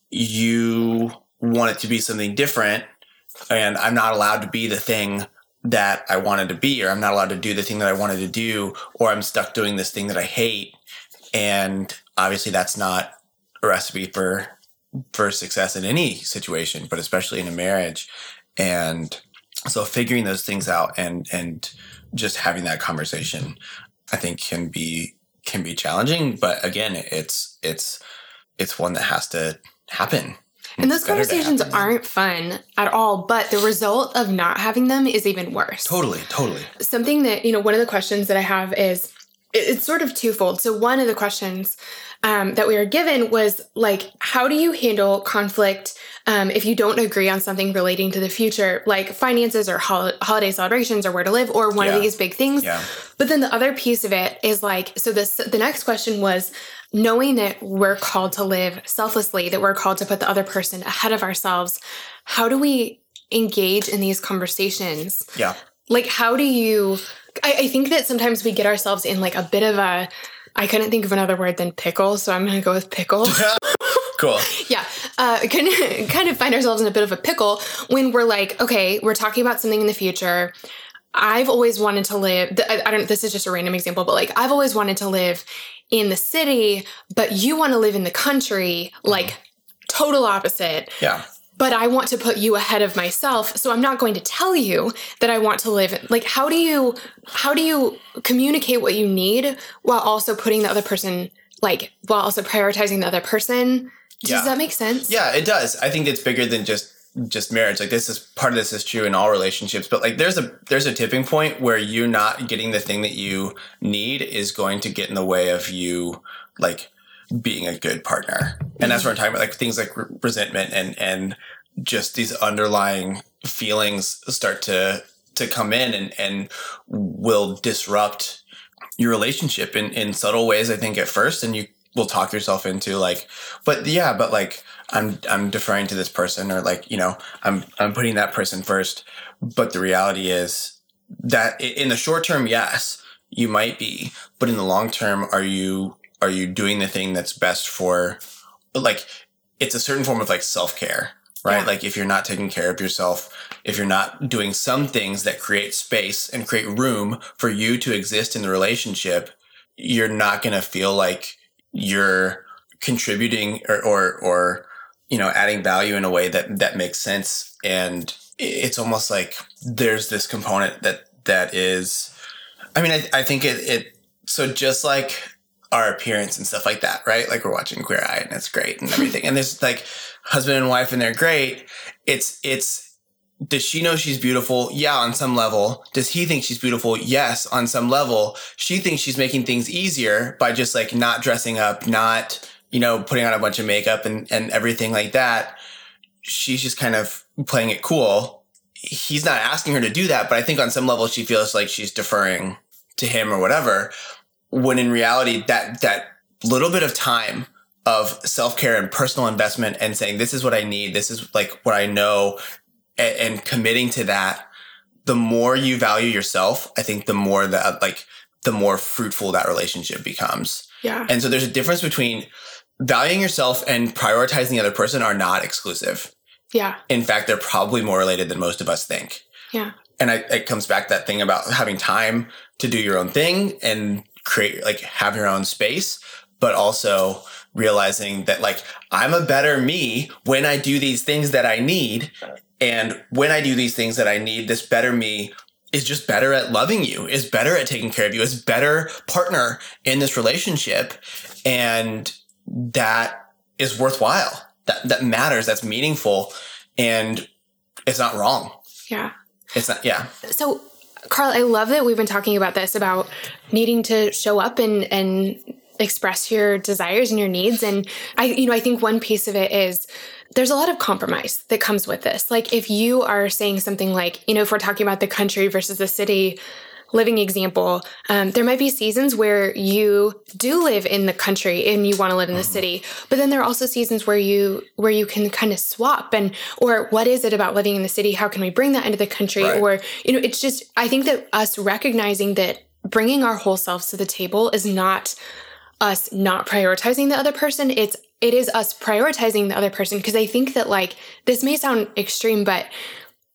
you want it to be something different and I'm not allowed to be the thing that I wanted to be or I'm not allowed to do the thing that I wanted to do or I'm stuck doing this thing that I hate. And obviously that's not a recipe for for success in any situation but especially in a marriage. And so figuring those things out and and just having that conversation i think can be can be challenging but again it's it's it's one that has to happen. And those It's better to conversations aren't fun at all but the result of not having them is even worse. Totally totally. Something that you know one of the questions that i have is it's sort of twofold. So one of the questions um, that we were given was like how do you handle conflict um, if you don't agree on something relating to the future? Like finances or hol- holiday celebrations or where to live or one Yeah. of these big things. Yeah. but then the other piece of it is like so this the next question was knowing that we're called to live selflessly that we're called to put the other person ahead of ourselves how do we engage in these conversations? Yeah. Like how do you I, I think that sometimes we get ourselves in like a bit of a I couldn't think of another word than pickle, so I'm going to go with pickle. cool. yeah, uh, can kind of find ourselves in a bit of a pickle when we're like, okay, we're talking about something in the future. I've always wanted to live. I don't. This is just a random example, but like I've always wanted to live in the city, but you want to live in the country. Like total opposite. Yeah but I want to put you ahead of myself. So I'm not going to tell you that I want to live like how do you how do you communicate what you need while also putting the other person like while also prioritizing the other person? Does yeah. that make sense? Yeah, it does. I think it's bigger than just just marriage. Like this is part of this is true in all relationships, but like there's a there's a tipping point where you not getting the thing that you need is going to get in the way of you like being a good partner. And that's what I'm talking about, like things like re- resentment and and just these underlying feelings start to to come in and and will disrupt your relationship in in subtle ways. I think at first, and you will talk yourself into like, but yeah, but like I'm I'm deferring to this person or like you know I'm I'm putting that person first. But the reality is that in the short term, yes, you might be, but in the long term, are you are you doing the thing that's best for like it's a certain form of like self-care right yeah. like if you're not taking care of yourself if you're not doing some things that create space and create room for you to exist in the relationship you're not going to feel like you're contributing or, or or you know adding value in a way that that makes sense and it's almost like there's this component that that is i mean i, I think it, it so just like our appearance and stuff like that, right? Like we're watching Queer Eye and it's great and everything. and there's like husband and wife and they're great. It's it's does she know she's beautiful? Yeah, on some level. Does he think she's beautiful? Yes, on some level. She thinks she's making things easier by just like not dressing up, not, you know, putting on a bunch of makeup and, and everything like that. She's just kind of playing it cool. He's not asking her to do that, but I think on some level she feels like she's deferring to him or whatever when in reality that that little bit of time of self-care and personal investment and saying this is what i need. This is like what i know and, and committing to that the more you value yourself i think the more that like the more fruitful that relationship becomes. Yeah. And so there's a difference between valuing yourself and prioritizing the other person are not exclusive. Yeah. In fact they're probably more related than most of us think. Yeah. And I, it comes back that thing about having time to do your own thing and create like have your own space, but also realizing that like I'm a better me when I do these things that I need. And when I do these things that I need, this better me is just better at loving you, is better at taking care of you, is better partner in this relationship. And that is worthwhile. That that matters. That's meaningful. And it's not wrong. Yeah. It's not yeah. So Carl, I love that we've been talking about this about needing to show up and and express your desires and your needs and I you know I think one piece of it is there's a lot of compromise that comes with this. Like if you are saying something like, you know, if we're talking about the country versus the city, living example, um, there might be seasons where you do live in the country and you want to live in the mm-hmm. city, but then there are also seasons where you where you can kind of swap and or what is it about living in the city? How can we bring that into the country? Right. Or you know, it's just I think that us recognizing that bringing our whole selves to the table is not us not prioritizing the other person. It's it is us prioritizing the other person because I think that like this may sound extreme, but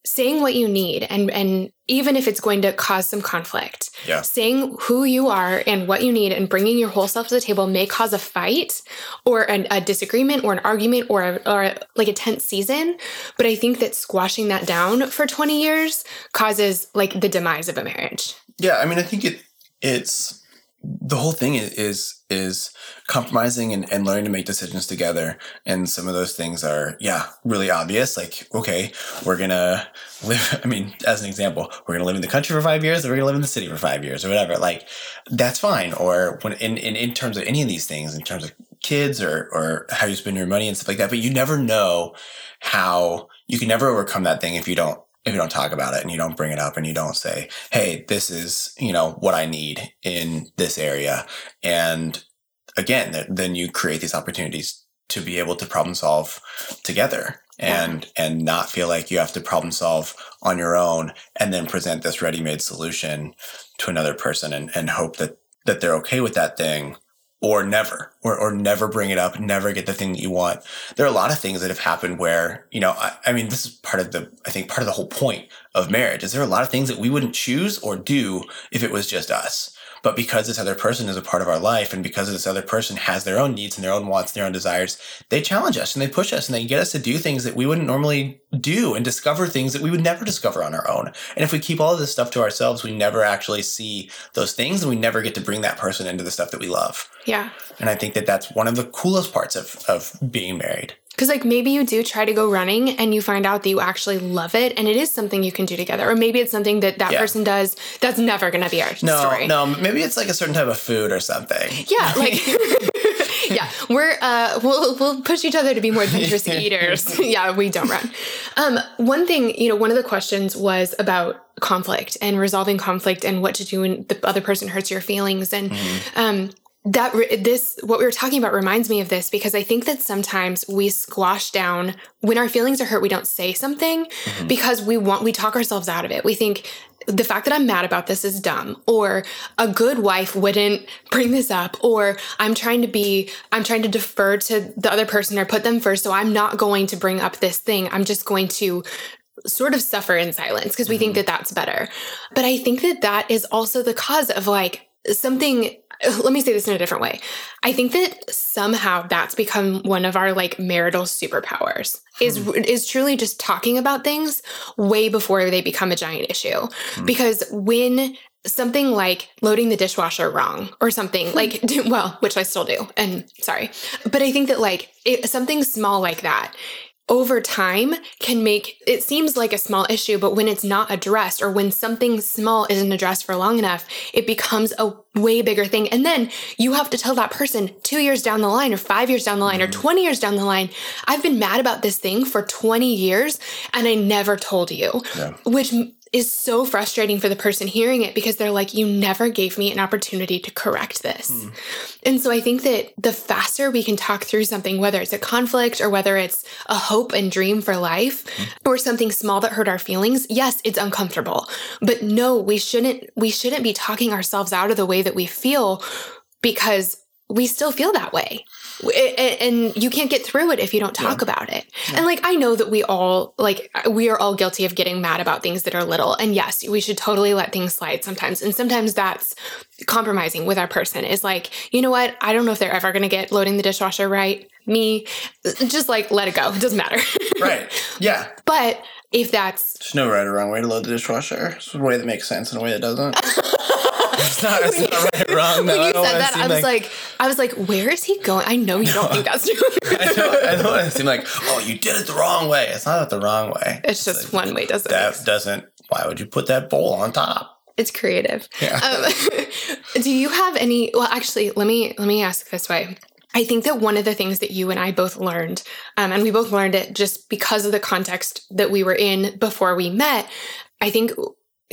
saying what you need and and even if it's going to cause some conflict yeah. saying who you are and what you need and bringing your whole self to the table may cause a fight or an, a disagreement or an argument or a, or a, like a tense season but i think that squashing that down for 20 years causes like the demise of a marriage yeah i mean i think it it's the whole thing is is, is compromising and, and learning to make decisions together. And some of those things are yeah really obvious. Like okay we're gonna live i mean as an example we're gonna live in the country for five years or we're gonna live in the city for five years or whatever. Like that's fine. Or when in, in, in terms of any of these things in terms of kids or or how you spend your money and stuff like that but you never know how you can never overcome that thing if you don't if you don't talk about it and you don't bring it up and you don't say, Hey, this is, you know, what I need in this area. And again, th- then you create these opportunities to be able to problem solve together and, yeah. and not feel like you have to problem solve on your own and then present this ready-made solution to another person and, and hope that, that they're okay with that thing or never or, or never bring it up never get the thing that you want. There are a lot of things that have happened where you know I, I, mean this is part of the i think part of the whole point of marriage is there are a lot of things that we wouldn't choose or do if it was just us but because this other person is a part of our life and because this other person has their own needs and their own wants and their own desires, they challenge us and they push us and they get us to do things that we wouldn't normally do and discover things that we would never discover on our own. And if we keep all of this stuff to ourselves, we never actually see those things and we never get to bring that person into the stuff that we love. Yeah. And I think that that's one of the coolest parts of, of being married. Because, like, maybe you do try to go running and you find out that you actually love it and it is something you can do together. Or maybe it's something that that yeah. person does that's never going to be our no, story. No, maybe it's like a certain type of food or something. Yeah, like. yeah, we're uh, we'll we'll push each other to be more adventurous eaters. yeah, we don't run. Um, one thing, you know, one of the questions was about conflict and resolving conflict and what to do when the other person hurts your feelings and mm-hmm. um, that this what we were talking about reminds me of this because I think that sometimes we squash down when our feelings are hurt we don't say something mm-hmm. because we want we talk ourselves out of it. We think the fact that I'm mad about this is dumb or a good wife wouldn't bring this up or I'm trying to be I'm trying to defer to the other person or put them first so I'm not going to bring up this thing. I'm just going to sort of suffer in silence because we mm-hmm. think that that's better. But I think that that is also the cause of like something let me say this in a different way. I think that somehow that's become one of our like marital superpowers hmm. is is truly just talking about things way before they become a giant issue. Hmm. Because when something like loading the dishwasher wrong or something like well, which I still do and sorry. But I think that like it, something small like that over time can make it seems like a small issue, but when it's not addressed or when something small isn't addressed for long enough, it becomes a way bigger thing. And then you have to tell that person two years down the line or five years down the line mm-hmm. or 20 years down the line, I've been mad about this thing for 20 years and I never told you, yeah. which is so frustrating for the person hearing it because they're like, you never gave me an opportunity to correct this. Hmm. And so I think that the faster we can talk through something, whether it's a conflict or whether it's a hope and dream for life hmm. or something small that hurt our feelings, yes, it's uncomfortable. But no, we shouldn't we shouldn't be talking ourselves out of the way that we feel because we still feel that way and you can't get through it if you don't talk yeah. about it. Yeah. And like I know that we all like we are all guilty of getting mad about things that are little. And yes, we should totally let things slide sometimes. And sometimes that's compromising with our person is like, you know what? I don't know if they're ever going to get loading the dishwasher right. Me, just like let it go. It doesn't matter. right. Yeah. But if that's there's no right or wrong way to load the dishwasher. It's a way that makes sense and a way that doesn't. it's not, it's not right or wrong. No, when you said that, I was like, like, I was like, where is he going? I know you don't think that's true. I don't, I don't want to seem like, oh, you did it the wrong way. It's not the wrong way. It's, it's just like, one way, doesn't That doesn't, why would you put that bowl on top? It's creative. Yeah. Um, do you have any, well, actually, let me, let me ask this way. I think that one of the things that you and I both learned, um, and we both learned it just because of the context that we were in before we met. I think,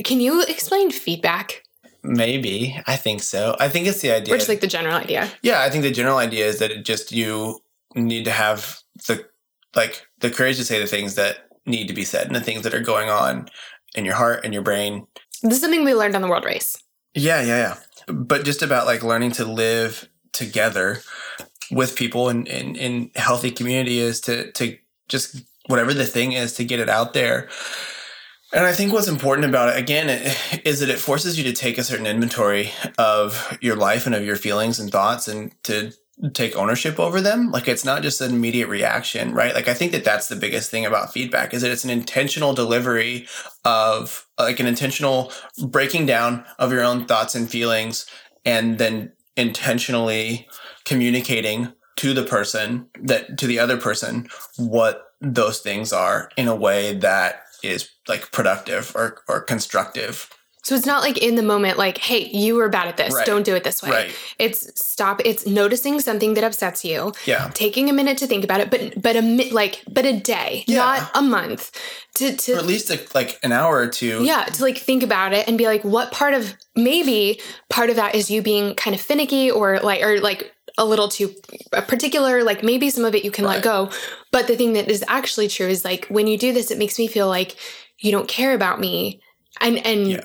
can you explain feedback? Maybe. I think so. I think it's the idea. Or just like the general idea. Yeah, I think the general idea is that it just you need to have the like the courage to say the things that need to be said and the things that are going on in your heart and your brain. This is something we learned on the world race. Yeah, yeah, yeah. But just about like learning to live together with people in, in, in healthy community is to to just whatever the thing is to get it out there and I think what's important about it, again, is that it forces you to take a certain inventory of your life and of your feelings and thoughts and to take ownership over them. Like it's not just an immediate reaction, right? Like I think that that's the biggest thing about feedback is that it's an intentional delivery of like an intentional breaking down of your own thoughts and feelings and then intentionally communicating to the person that to the other person what those things are in a way that is like productive or, or constructive. So it's not like in the moment, like, hey, you were bad at this. Right. Don't do it this way. Right. It's stop. It's noticing something that upsets you. Yeah. Taking a minute to think about it, but but a like but a day, yeah. not a month. To to or at least a, like an hour or two. Yeah, to like think about it and be like, what part of maybe part of that is you being kind of finicky or like or like a little too particular like maybe some of it you can right. let go but the thing that is actually true is like when you do this it makes me feel like you don't care about me and and yeah.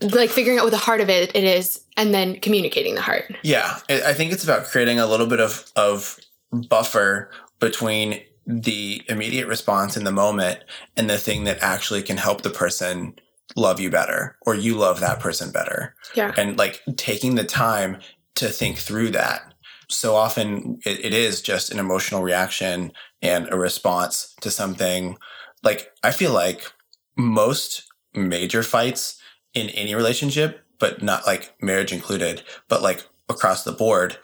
like figuring out what the heart of it, it is and then communicating the heart. Yeah. I I think it's about creating a little bit of, of buffer between the immediate response in the moment and the thing that actually can help the person love you better or you love that person better. Yeah. And like taking the time to think through that. So often it, it is just an emotional reaction and a response to something. Like, I feel like most major fights in any relationship, but not like marriage included, but like across the board,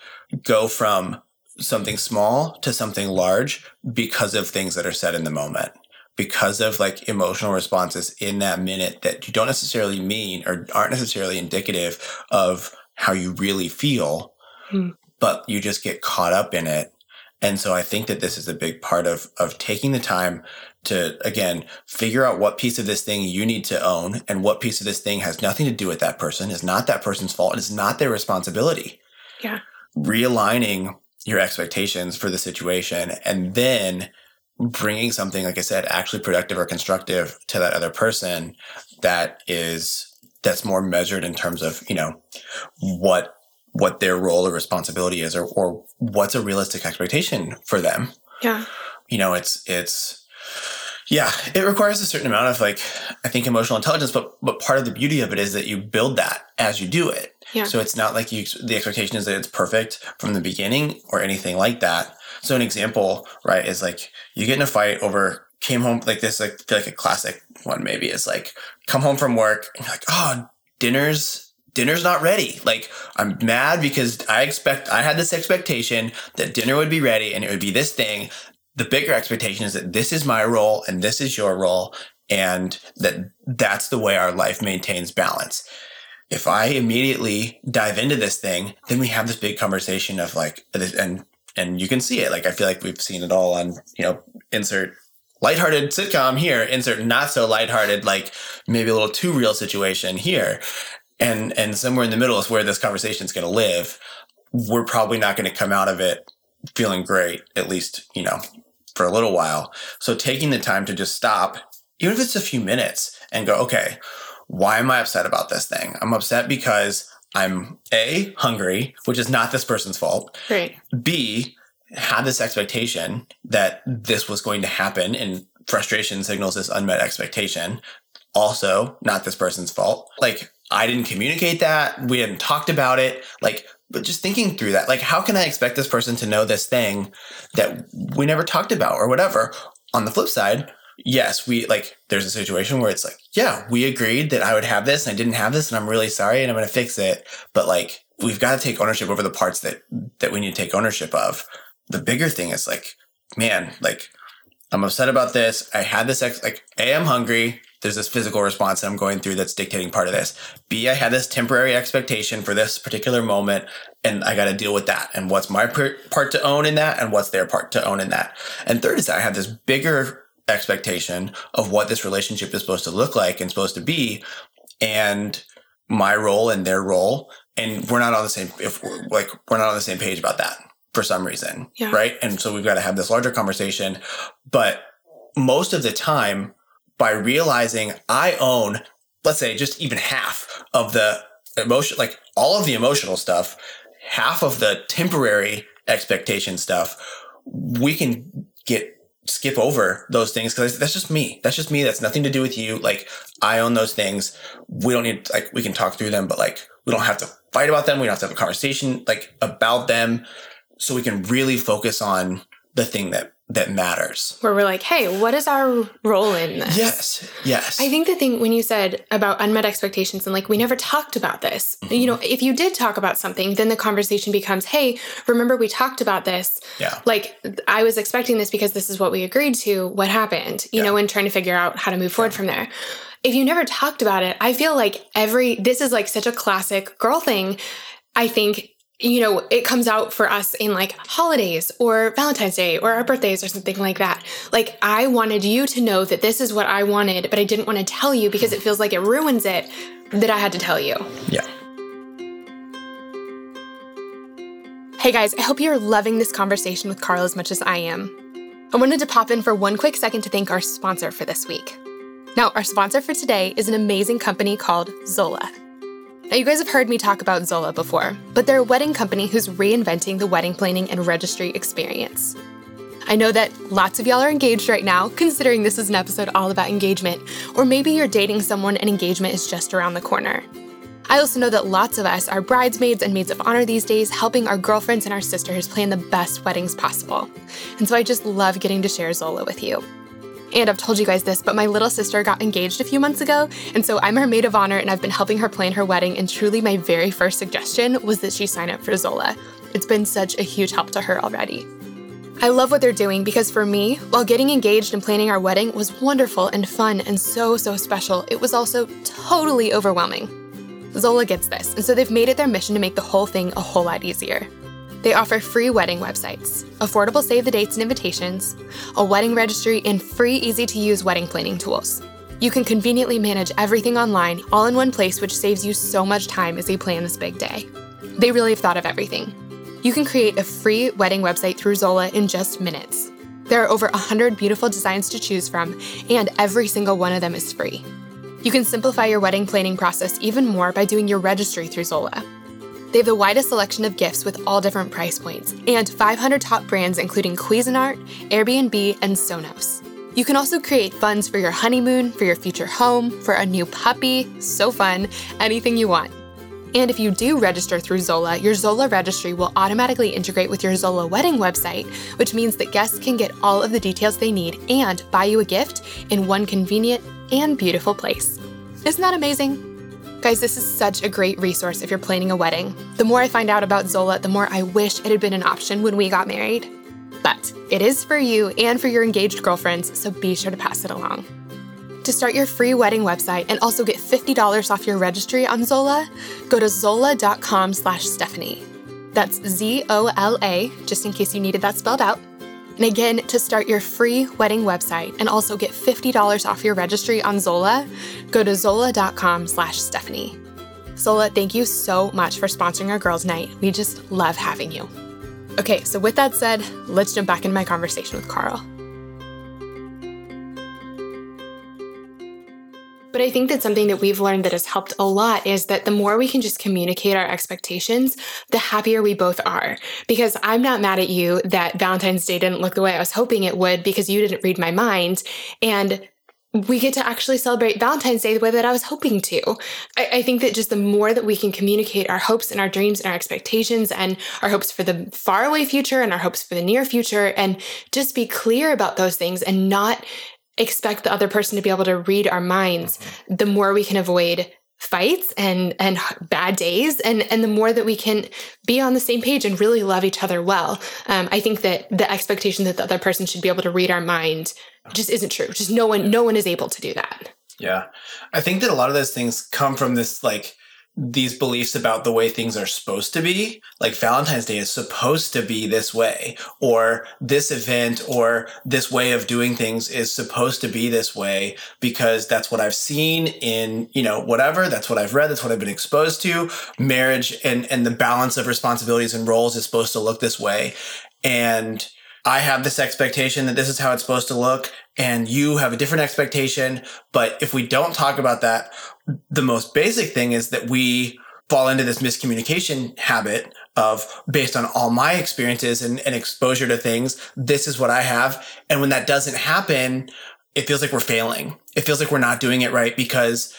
go from something small to something large because of things that are said in the moment because of like emotional responses in that minute that you don't necessarily mean or aren't necessarily indicative of how you really feel Hmm. But you just get caught up in it and so i think that this is a big part of of taking the time to again figure out what piece of this thing you need to own and what piece of this thing has nothing to do with that person is not that person's fault and it's not their responsibility Yeah. realigning your expectations for the situation and then bringing something like i said actually productive or constructive to that other person that is that's more measured in terms of you know what what their role or responsibility is or, or what's a realistic expectation for them Yeah. you know it's it's yeah it requires a certain amount of like i think emotional intelligence but but part of the beauty of it is that you build that as you do it Yeah. so it's not like you the expectation is that it's perfect from the beginning or anything like that so an example right is like you get in a fight over came home like this like like a classic one maybe is like come home from work and you're like oh dinner's dinner's not ready. Like i'm mad because i expect i had this expectation that dinner would be ready and it would be this thing. The bigger expectation is that this is my role and this is your role and that that's the way our life maintains balance. If i immediately dive into this thing then we have this big conversation of like and and you can see it. Like i feel like we've seen it all on you know insert lighthearted sitcom here insert not so lighthearted like maybe a little too real situation here and and somewhere in the middle is where this conversation is going to live we're probably not going to come out of it feeling great at least you know for a little while so taking the time to just stop even if it's a few minutes and go okay why am i upset about this thing i'm upset because i'm a hungry which is not this person's fault Right. B, had this expectation that this was going to happen, and frustration signals this unmet expectation. Also, not this person's fault. Like, I didn't communicate that. We hadn't talked about it. Like, but just thinking through that, like, how can I expect this person to know this thing that we never talked about or whatever? On the flip side, yes, we like, there's a situation where it's like, yeah, we agreed that I would have this and I didn't have this and I'm really sorry and I'm going to fix it. But like, we've got to take ownership over the parts that, that we need to take ownership of. The bigger thing is like, man, like, I'm upset about this. I had this, ex- like, A, I'm hungry. There's this physical response that I'm going through that's dictating part of this. B, I had this temporary expectation for this particular moment, and I got to deal with that. And what's my per- part to own in that, and what's their part to own in that. And third is that I have this bigger expectation of what this relationship is supposed to look like and supposed to be, and my role and their role. And we're not on the same, if we're, like, we're not on the same page about that for some reason. Yeah. Right. And so we've got to have this larger conversation. But most of the time, by realizing I own, let's say, just even half of the emotion, like all of the emotional stuff, half of the temporary expectation stuff, we can get skip over those things because that's just me. That's just me. That's nothing to do with you. Like I own those things. We don't need like we can talk through them, but like we don't have to fight about them. We don't have to have a conversation like about them, so we can really focus on the thing that that matters. Where we're like, hey, what is our role in this? Yes. Yes. I think the thing when you said about unmet expectations and like we never talked about this, Mm-hmm. you know, if you did talk about something, then the conversation becomes, hey, remember we talked about this? Yeah. Like I was expecting this because this is what we agreed to. What happened? You Yeah. know, and trying to figure out how to move forward from there. If you never talked about it, I feel like every this is like such a classic girl thing. I think you know, it comes out for us in like holidays or Valentine's Day or our birthdays or something like that. Like, I wanted you to know that this is what I wanted, but I didn't want to tell you because it feels like it ruins it that I had to tell you. Yeah. Hey guys, I hope you're loving this conversation with Carl as much as I am. I wanted to pop in for one quick second to thank our sponsor for this week. Now, our sponsor for today is an amazing company called Zola. Now, you guys have heard me talk about Zola before, but they're a wedding company who's reinventing the wedding planning and registry experience. I know that lots of y'all are engaged right now, considering this is an episode all about engagement, or maybe you're dating someone and engagement is just around the corner. I also know that lots of us are bridesmaids and maids of honor these days, helping our girlfriends and our sisters plan the best weddings possible. And so I just love getting to share Zola with you. And I've told you guys this, but my little sister got engaged a few months ago, and so I'm her maid of honor and I've been helping her plan her wedding. And truly, my very first suggestion was that she sign up for Zola. It's been such a huge help to her already. I love what they're doing because for me, while getting engaged and planning our wedding was wonderful and fun and so, so special, it was also totally overwhelming. Zola gets this, and so they've made it their mission to make the whole thing a whole lot easier. They offer free wedding websites, affordable save the dates and invitations, a wedding registry, and free, easy to use wedding planning tools. You can conveniently manage everything online, all in one place, which saves you so much time as you plan this big day. They really have thought of everything. You can create a free wedding website through Zola in just minutes. There are over 100 beautiful designs to choose from, and every single one of them is free. You can simplify your wedding planning process even more by doing your registry through Zola. They have the widest selection of gifts with all different price points, and 500 top brands including Cuisinart, Airbnb, and Sonos. You can also create funds for your honeymoon, for your future home, for a new puppy, so fun, anything you want. And if you do register through Zola, your Zola registry will automatically integrate with your Zola wedding website, which means that guests can get all of the details they need and buy you a gift in one convenient and beautiful place. Isn't that amazing? Guys, this is such a great resource if you're planning a wedding. The more I find out about Zola, the more I wish it had been an option when we got married. But it is for you and for your engaged girlfriends, so be sure to pass it along. To start your free wedding website and also get $50 off your registry on Zola, go to zola.com slash Stephanie. That's Z-O-L-A, just in case you needed that spelled out. And again, to start your free wedding website and also get $50 off your registry on Zola, go to zola.com slash Stephanie. Zola, thank you so much for sponsoring our girls' night. We just love having you. Okay, so with that said, let's jump back into my conversation with Carl. But I think that something that we've learned that has helped a lot is that the more we can just communicate our expectations, the happier we both are. Because I'm not mad at you that Valentine's Day didn't look the way I was hoping it would because you didn't read my mind. And we get to actually celebrate Valentine's Day the way that I was hoping to. I, I, think that just the more that we can communicate our hopes and our dreams and our expectations and our hopes for the faraway future and our hopes for the near future and just be clear about those things and not expect the other person to be able to read our minds, the more we can avoid fights and and bad days and and the more that we can be on the same page and really love each other well. Um, i think that the expectation that the other person should be able to read our mind just isn't true. Just no one no one is able to do that. Yeah. I think that a lot of those things come from this like these beliefs about the way things are supposed to be. Like Valentine's Day is supposed to be this way, or this event or this way of doing things is supposed to be this way because that's what I've seen in, you know, whatever. That's what I've read. That's what I've been exposed to. Marriage and, and the balance of responsibilities and roles is supposed to look this way. And I have this expectation that this is how it's supposed to look and you have a different expectation. But if we don't talk about that, the most basic thing is that we fall into this miscommunication habit of based on all my experiences and, and exposure to things, this is what I have. And when that doesn't happen, it feels like we're failing. It feels like we're not doing it right because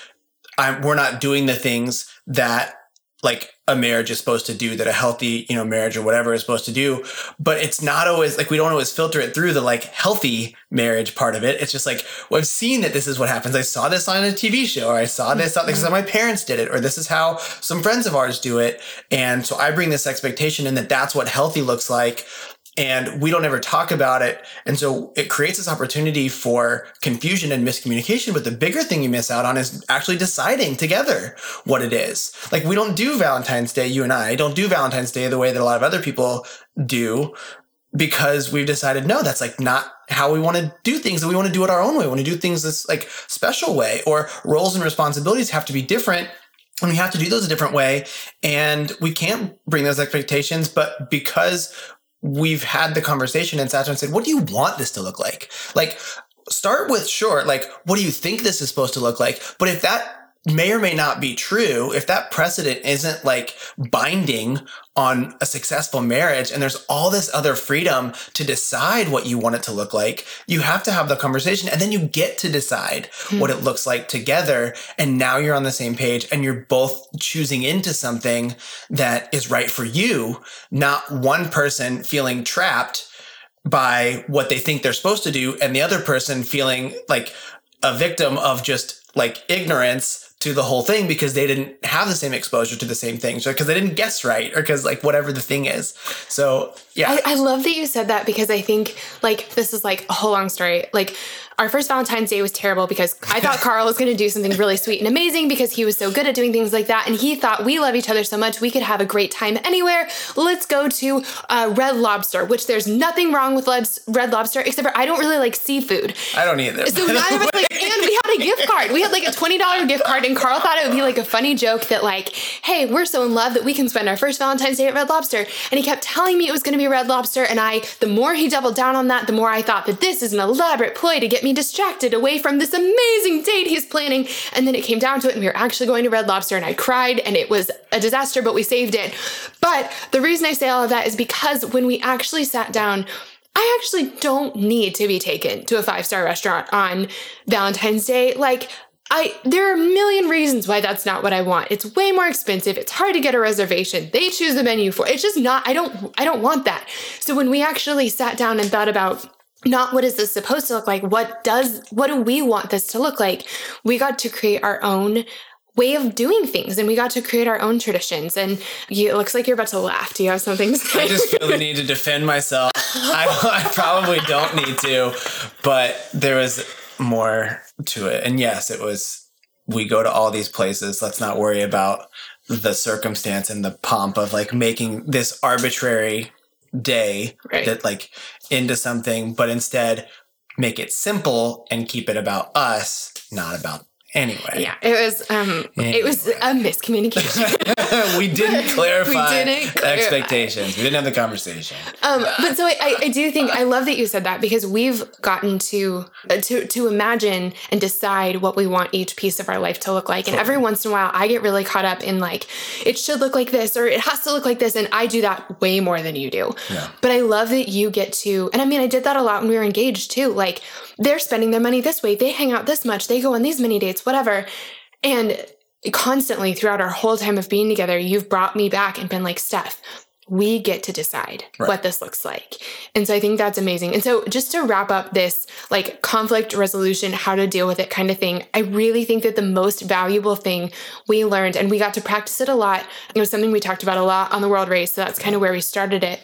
I'm, we're not doing the things that like a marriage is supposed to do that a healthy you know marriage or whatever is supposed to do. But it's not always like we don't always filter it through the like healthy marriage part of it. It's just like well i've seen that this is what happens. I saw this on a tv show or i saw this mm-hmm. this is how my parents did it or this is how some friends of ours do it. And so i bring this expectation in that that's what healthy looks like and we don't ever talk about it. And so it creates this opportunity for confusion and miscommunication. But the bigger thing you miss out on is actually deciding together what it is. Like we don't do Valentine's Day, you and I don't do Valentine's Day the way that a lot of other people do because we've decided no, that's like not how we want to do things. That we want to do it our own way. We want to do things this like special way or roles and responsibilities have to be different and we have to do those a different way and we can't bring those expectations but because we've had the conversation and sat down and said, what do you want this to look like? Like, start with sure, like, what do you think this is supposed to look like? But if that may or may not be true, if that precedent isn't like binding on a successful marriage and there's all this other freedom to decide what you want it to look like, you have to have the conversation and then you get to decide hmm. what it looks like together. And now you're on the same page and you're both choosing into something that is right for you, not one person feeling trapped by what they think they're supposed to do and the other person feeling like a victim of just like ignorance to the whole thing because they didn't have the same exposure to the same things because they didn't guess right or because like whatever the thing is. So yeah. I, I, love that you said that because I think like this is like a whole long story. Like our first Valentine's Day was terrible because I thought Carl was going to do something really sweet and amazing because he was so good at doing things like that. And he thought we love each other so much, we could have a great time anywhere. Let's go to uh, Red Lobster, which there's nothing wrong with Red Lobster, except for I don't really like seafood. I don't either. So neither of us like, and we had a gift card. We had like a $20 gift card, and Carl thought it would be like a funny joke that, like, hey, we're so in love that we can spend our first Valentine's Day at Red Lobster. And he kept telling me it was going to be Red Lobster. And I, the more he doubled down on that, the more I thought that this is an elaborate ploy to get me distracted away from this amazing date he's planning. And then it came down to it, and we were actually going to Red Lobster, and I cried, and it was a disaster, but we saved it. But the reason I say all of that is because when we actually sat down, I actually don't need to be taken to a five star restaurant on Valentine's Day. Like, I there are a million reasons why that's not what I want. It's way more expensive. It's hard to get a reservation. They choose the menu for. It's just not I don't I don't want that. So when we actually sat down and thought about not what is this supposed to look like what does what do we want this to look like we got to create our own way of doing things and we got to create our own traditions and you, it looks like you're about to laugh do you have something to say i just feel the need to defend myself I, I probably don't need to but there was more to it and yes it was we go to all these places let's not worry about the circumstance and the pomp of like making this arbitrary day right. that like into something, but instead make it simple and keep it about us, not about anyway. Yeah, it was um anyway. it was a miscommunication. we didn't clarify we didn't clarify. expectations. We didn't have the conversation. Um, but so I, I do think I love that you said that because we've gotten to uh, to to imagine and decide what we want each piece of our life to look like. And every once in a while, I get really caught up in like it should look like this or it has to look like this, and I do that way more than you do. Yeah. But I love that you get to, and I mean, I did that a lot when we were engaged too. Like they're spending their money this way, they hang out this much, they go on these many dates whatever. And constantly throughout our whole time of being together, you've brought me back and been like, Steph, we get to decide right. what this looks like. And so I think that's amazing. And so just to wrap up this like conflict resolution, how to deal with it kind of thing, I really think that the most valuable thing we learned, and we got to practice it a lot, it was something we talked about a lot on the world race. So that's kind of where we started it.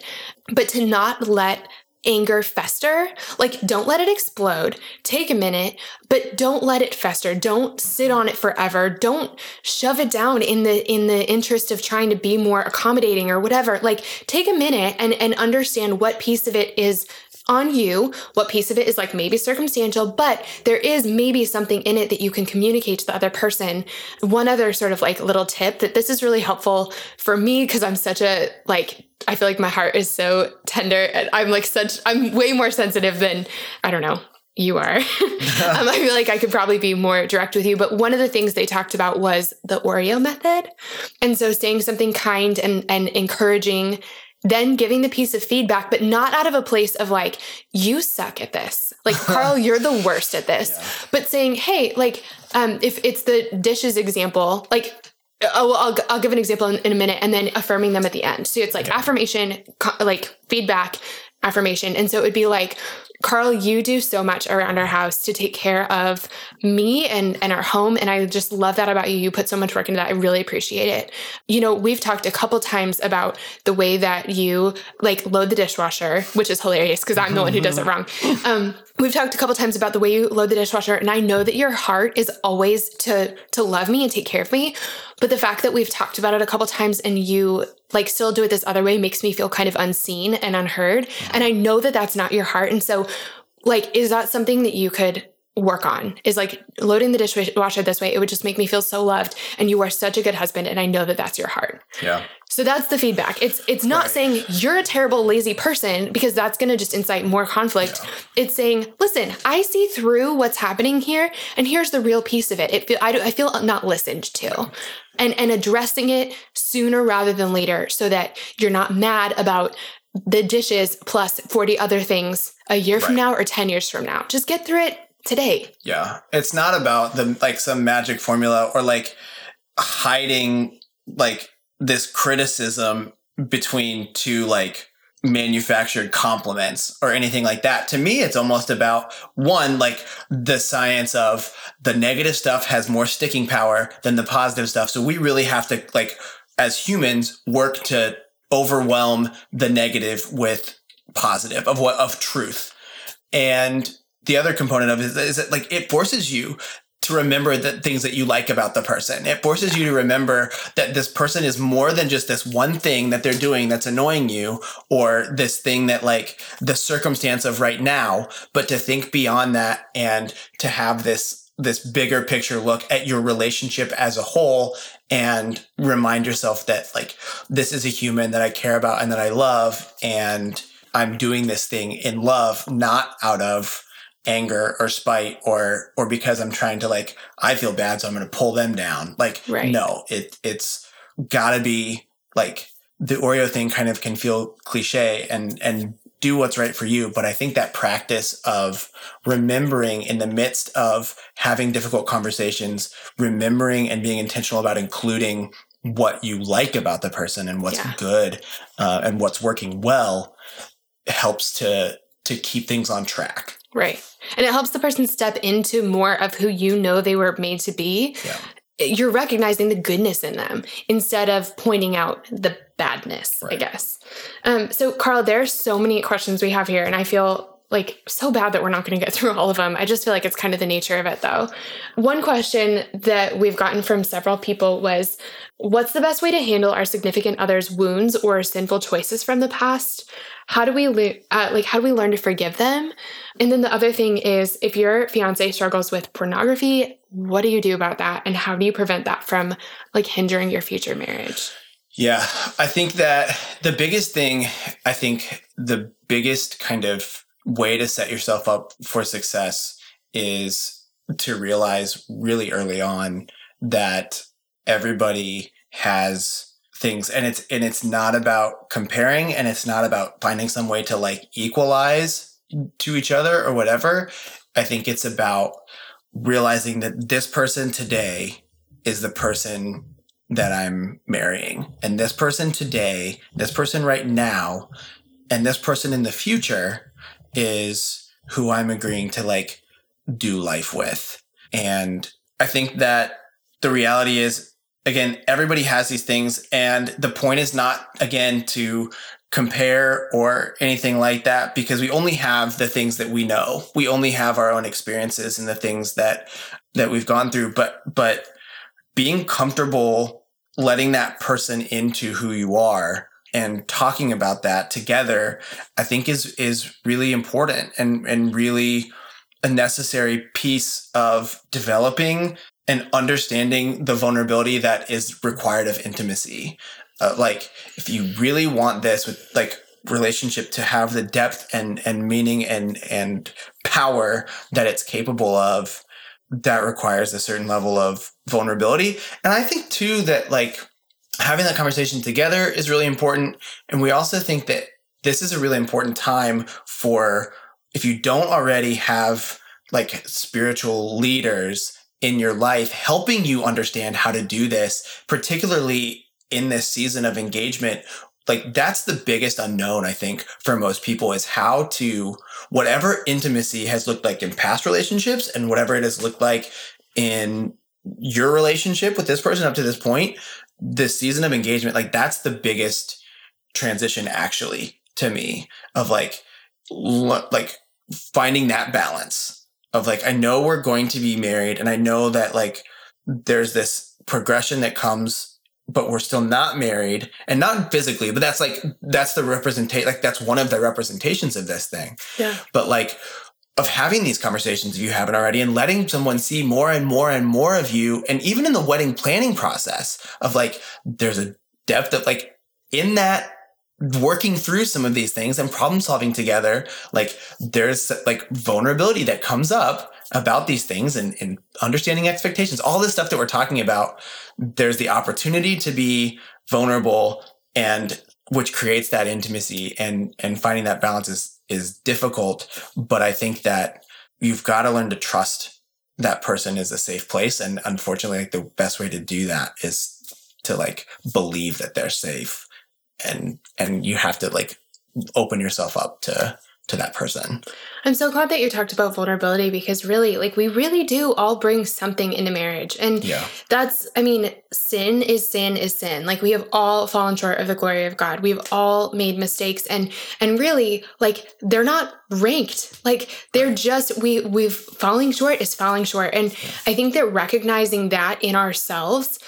But to not let anger fester. Like, don't let it explode. Take a minute, but don't let it fester. Don't sit on it forever. Don't shove it down in the in the interest of trying to be more accommodating or whatever. Like, take a minute and and understand what piece of it is on you. What piece of it is like maybe circumstantial, but there is maybe something in it that you can communicate to the other person. One other sort of like little tip that this is really helpful for me because I'm such a like I feel like my heart is so tender and I'm like such I'm way more sensitive than I don't know you are. um, I feel like I could probably be more direct with you, but one of the things they talked about was the Oreo method. And so saying something kind and, and encouraging, then giving the piece of feedback, but not out of a place of like, you suck at this. Like, Carl, you're the worst at this. Yeah. But saying, hey, like, um, if it's the dishes example, like Oh, well, I'll, I'll give an example in, in, a minute and then affirming them at the end. So it's like okay. affirmation, co- like feedback, affirmation. And so it would be like, Carl, you do so much around our house to take care of me and, and our home. And I just love that about you. You put so much work into that. I really appreciate it. You know, we've talked a couple times about the way that you like load the dishwasher, which is hilarious because I'm the one who does it wrong. Um, we've talked a couple times about the way you load the dishwasher and i know that your heart is always to to love me and take care of me but the fact that we've talked about it a couple times and you like still do it this other way makes me feel kind of unseen and unheard and i know that that's not your heart and so like is that something that you could work on is like loading the dishwasher this way it would just make me feel so loved and you are such a good husband and i know that that's your heart yeah So that's the feedback. It's it's not Right. saying you're a terrible lazy person because that's going to just incite more conflict. It's saying, "Listen, I see through what's happening here and here's the real piece of it." It feel, I, do- I feel not listened to. And and addressing it sooner rather than later so that you're not mad about the dishes plus 40 other things a year from now or 10 years from now. Just get through it today. Yeah. It's not about the like some magic formula or like hiding like this criticism between two like manufactured compliments or anything like that. To me, it's almost about one, like the science of the negative stuff has more sticking power than the positive stuff. So we really have to like as humans work to overwhelm the negative with positive of what of truth. And the other component of it is, is that like it forces you to remember the things that you like about the person. It forces you to remember that this person is more than just this one thing that they're doing that's annoying you or this thing that like the circumstance of right now, but to think beyond that and to have this this bigger picture look at your relationship as a whole and remind yourself that like this is a human that I care about and that I love and I'm doing this thing in love, not out of anger or spite or or because I'm trying to like I feel bad so I'm going to pull them down. Like Right. no, it it's got to be like the Oreo thing kind of can feel cliche and and do what's right for you, but I think that practice of remembering in the midst of having difficult conversations, remembering and being intentional about including what you like about the person and what's Yeah. good uh, and what's working well helps to to keep things on track. Right. And it helps the person step into more of who you know they were made to be. Yeah. You're recognizing the goodness in them instead of pointing out the badness, I guess. Um, so, Carl, there are so many questions we have here, and I feel like so bad that we're not going to get through all of them. I just feel like it's kind of the nature of it, though. One question that we've gotten from several people was What's the best way to handle our significant other's wounds or sinful choices from the past? How do we le- uh, like how do we learn to forgive them? And then the other thing is if your fiance struggles with pornography, what do you do about that and how do you prevent that from like hindering your future marriage? Yeah, I think that the biggest thing, I think the biggest kind of way to set yourself up for success is to realize really early on that everybody has things and it's and it's not about comparing and it's not about finding some way to like equalize to each other or whatever. I think it's about realizing that this person today is the person that I'm marrying. And this person today, this person right now, and this person in the future is who I'm agreeing to like do life with. And I think that the reality is, again, everybody has these things. And the point is not, again, to compare or anything like that because we only have the things that we know. We only have our own experiences and the things that that we've gone through. But but being comfortable letting that person into who you are and talking about that together i think is is really important and and really a necessary piece of developing and understanding the vulnerability that is required of intimacy uh, like if you really want this with like relationship to have the depth and and meaning and and power that it's capable of that requires a certain level of vulnerability. And I think too that like having that conversation together is really important. And we also think that this is a really important time for if you don't already have like spiritual leaders in your life helping you understand how to do this, particularly in this season of engagement. Like that's the biggest unknown, I think, for most people is how to whatever intimacy has looked like in past relationships and whatever it has looked like in your relationship with this person up to this point, this season of engagement, like that's the biggest transition actually to me of like, l- like finding that balance of like, I know we're going to be married and I know that like there's this progression that comes but we're still not married and not physically but that's like that's the representation like that's one of the representations of this thing Yeah. but like of having these conversations if you haven't already and letting someone see more and more and more of you and even in the wedding planning process of like there's a depth of like in that working through some of these things and problem solving together, like there's like vulnerability that comes up about these things and, and understanding expectations, all this stuff that we're talking about. There's the opportunity to be vulnerable and which creates that intimacy and and finding that balance is is difficult but i think that you've got to learn to trust that person is a safe place. And unfortunately like the best way to do that is to like believe that they're safe. And and you have to like open yourself up to to that person. I'm so glad that you talked about vulnerability because really, like, we really do all bring something into marriage. And yeah. that's, I mean, sin is sin is sin. Like, we have all fallen short of the glory of God. We've all made mistakes. And, and really, like, they're not ranked. Like, they're just, we, we've falling short is falling short. And I think that recognizing that in ourselves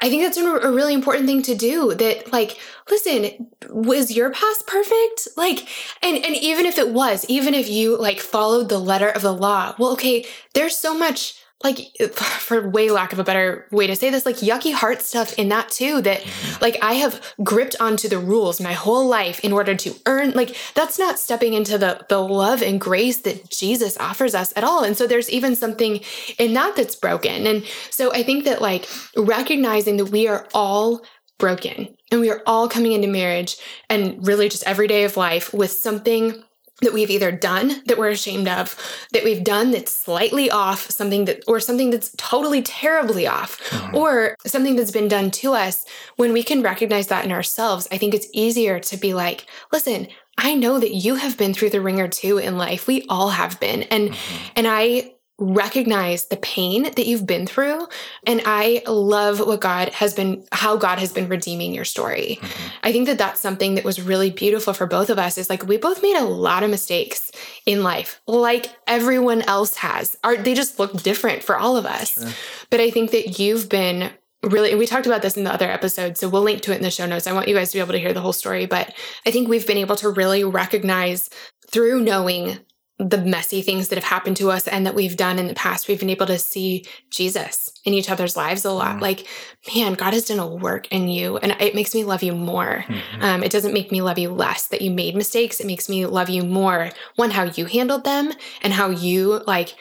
I think that's a really important thing to do that like listen was your past perfect? Like and and even if it was even if you like followed the letter of the law well okay there's so much like for way lack of a better way to say this like yucky heart stuff in that too that mm-hmm. like i have gripped onto the rules my whole life in order to earn like that's not stepping into the the love and grace that jesus offers us at all and so there's even something in that that's broken and so i think that like recognizing that we are all broken and we are all coming into marriage and really just every day of life with something that we've either done that we're ashamed of, that we've done that's slightly off, something that, or something that's totally terribly off, mm-hmm. or something that's been done to us, when we can recognize that in ourselves, I think it's easier to be like, listen, I know that you have been through the ringer too in life. We all have been. And, mm-hmm. and I recognize the pain that you've been through and i love what god has been how god has been redeeming your story mm-hmm. i think that that's something that was really beautiful for both of us is like we both made a lot of mistakes in life like everyone else has Are they just look different for all of us sure. but i think that you've been really we talked about this in the other episode so we'll link to it in the show notes i want you guys to be able to hear the whole story but i think we've been able to really recognize through knowing the messy things that have happened to us and that we've done in the past, we've been able to see Jesus in each other's lives a lot. Mm. Like, man, God has done a work in you, and it makes me love you more. Mm-hmm. Um, it doesn't make me love you less that you made mistakes. It makes me love you more. One, how you handled them and how you like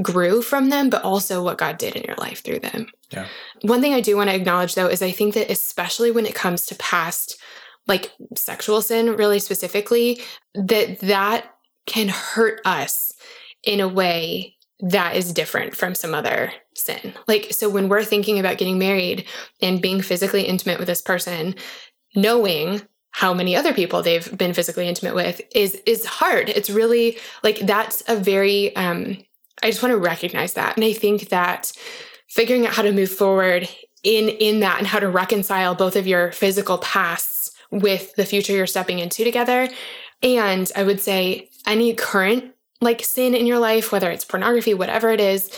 grew from them, but also what God did in your life through them. Yeah. One thing I do want to acknowledge though is I think that especially when it comes to past like sexual sin really specifically that that can hurt us in a way that is different from some other sin. Like, so when we're thinking about getting married and being physically intimate with this person, knowing how many other people they've been physically intimate with is is hard. It's really like that's a very um I just want to recognize that. And I think that figuring out how to move forward in in that and how to reconcile both of your physical pasts with the future you're stepping into together and I would say any current like sin in your life, whether it's pornography, whatever it is,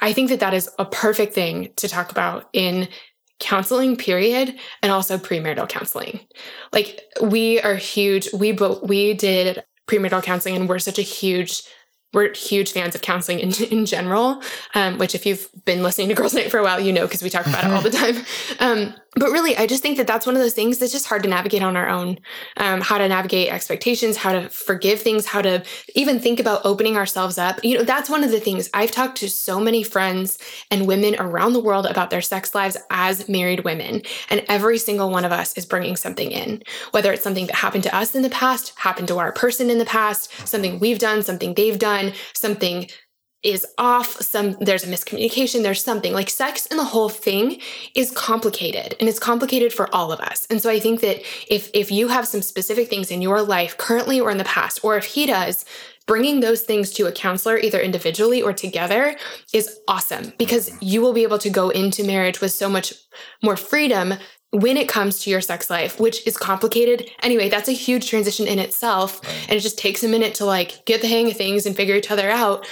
I think that that is a perfect thing to talk about in counseling period and also premarital counseling. Like we are huge we both we did premarital counseling and we're such a huge we're huge fans of counseling in, in general, um, which if you've been listening to Girls Night for a while, you know, because we talk about it all the time. Um, but really, I just think that that's one of those things that's just hard to navigate on our own. Um, how to navigate expectations, how to forgive things, how to even think about opening ourselves up. You know, that's one of the things I've talked to so many friends and women around the world about their sex lives as married women. And every single one of us is bringing something in, whether it's something that happened to us in the past, happened to our person in the past, something we've done, something they've done, something is off some there's a miscommunication there's something. Like sex and the whole thing is complicated and it's complicated for all of us. And so i think that if if you have some specific things in your life currently or in the past or if he does bringing those things to a counselor either individually or together is awesome. Because mm-hmm. you will be able to go into marriage with so much more freedom when it comes to your sex life, which is complicated. Anyway, that's a huge transition in itself. And it just takes a minute to like get the hang of things and figure each other out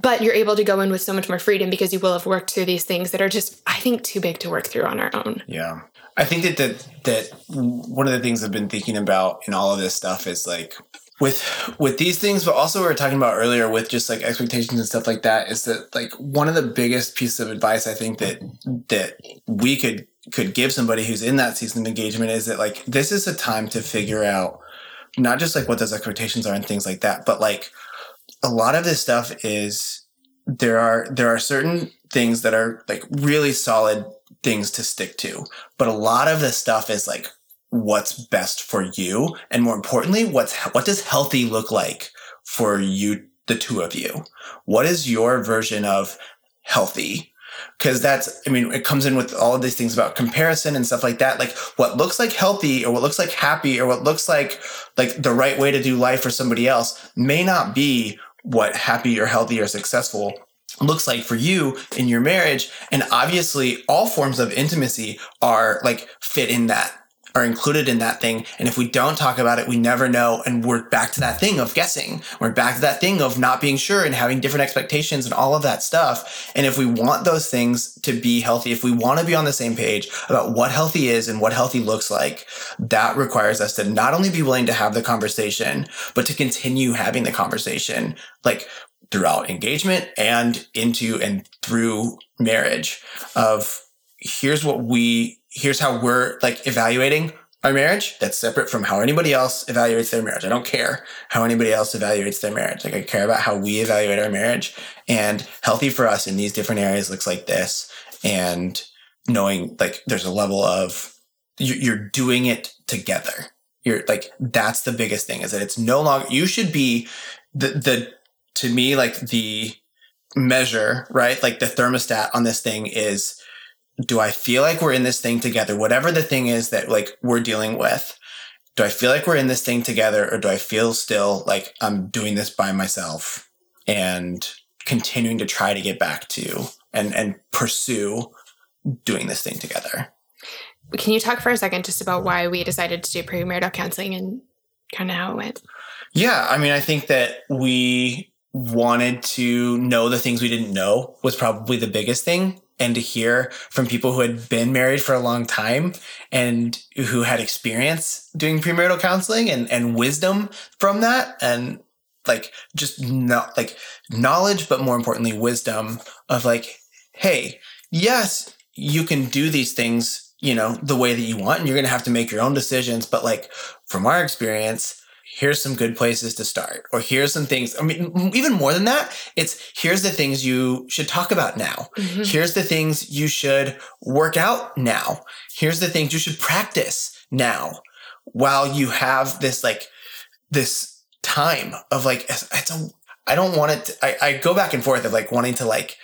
but you're able to go in with so much more freedom because you will have worked through these things that are just i think too big to work through on our own. Yeah. I think that that, that one of the things i've been thinking about in all of this stuff is like with with these things but also we were talking about earlier with just like expectations and stuff like that is that like one of the biggest pieces of advice i think that that we could could give somebody who's in that season of engagement is that like this is a time to figure out not just like what those expectations are and things like that, but like a lot of this stuff is there are there are certain things that are like really solid things to stick to, but a lot of this stuff is like what's best for you, and more importantly, what's what does healthy look like for you, the two of you. What is your version of healthy? because that's i mean it comes in with all of these things about comparison and stuff like that like what looks like healthy or what looks like happy or what looks like like the right way to do life for somebody else may not be what happy or healthy or successful looks like for you in your marriage. And obviously all forms of intimacy are like fit in that are included in that thing. And if we don't talk about it, we never know. And we're back to that thing of guessing. We're back to that thing of not being sure and having different expectations and all of that stuff. And if we want those things to be healthy, if we want to be on the same page about what healthy is and what healthy looks like, that requires us to not only be willing to have the conversation, but to continue having the conversation, like throughout engagement and into and through marriage of here's what we here's how we're like evaluating our marriage that's separate from how anybody else evaluates their marriage. I don't care how anybody else evaluates their marriage. Like I care about how we evaluate our marriage and healthy for us in these different areas looks like this. And knowing like there's a level of you're doing it together. You're like, that's the biggest thing is that it's no longer, you should be the, the, to me, like the measure, right? Like the thermostat on this thing is do I feel like we're in this thing together? Whatever the thing is that like we're dealing with, do I feel like we're in this thing together or do I feel still like I'm doing this by myself and continuing to try to get back to and and pursue doing this thing together? Can you talk for a second just about why we decided to do premarital counseling and kind of how it went? Yeah, I mean, I think that we wanted to know the things we didn't know was probably the biggest thing and to hear from people who had been married for a long time and who had experience doing premarital counseling and, and wisdom from that and like just not like knowledge but more importantly wisdom of like hey yes you can do these things you know the way that you want and you're going to have to make your own decisions. But like from our experience here's some good places to start or here's some things i mean even more than that it's here's the things you should talk about now mm-hmm. here's the things you should work out now here's the things you should practice now while you have this like this time of like it's a i don't want it to, I, I go back and forth of like wanting to like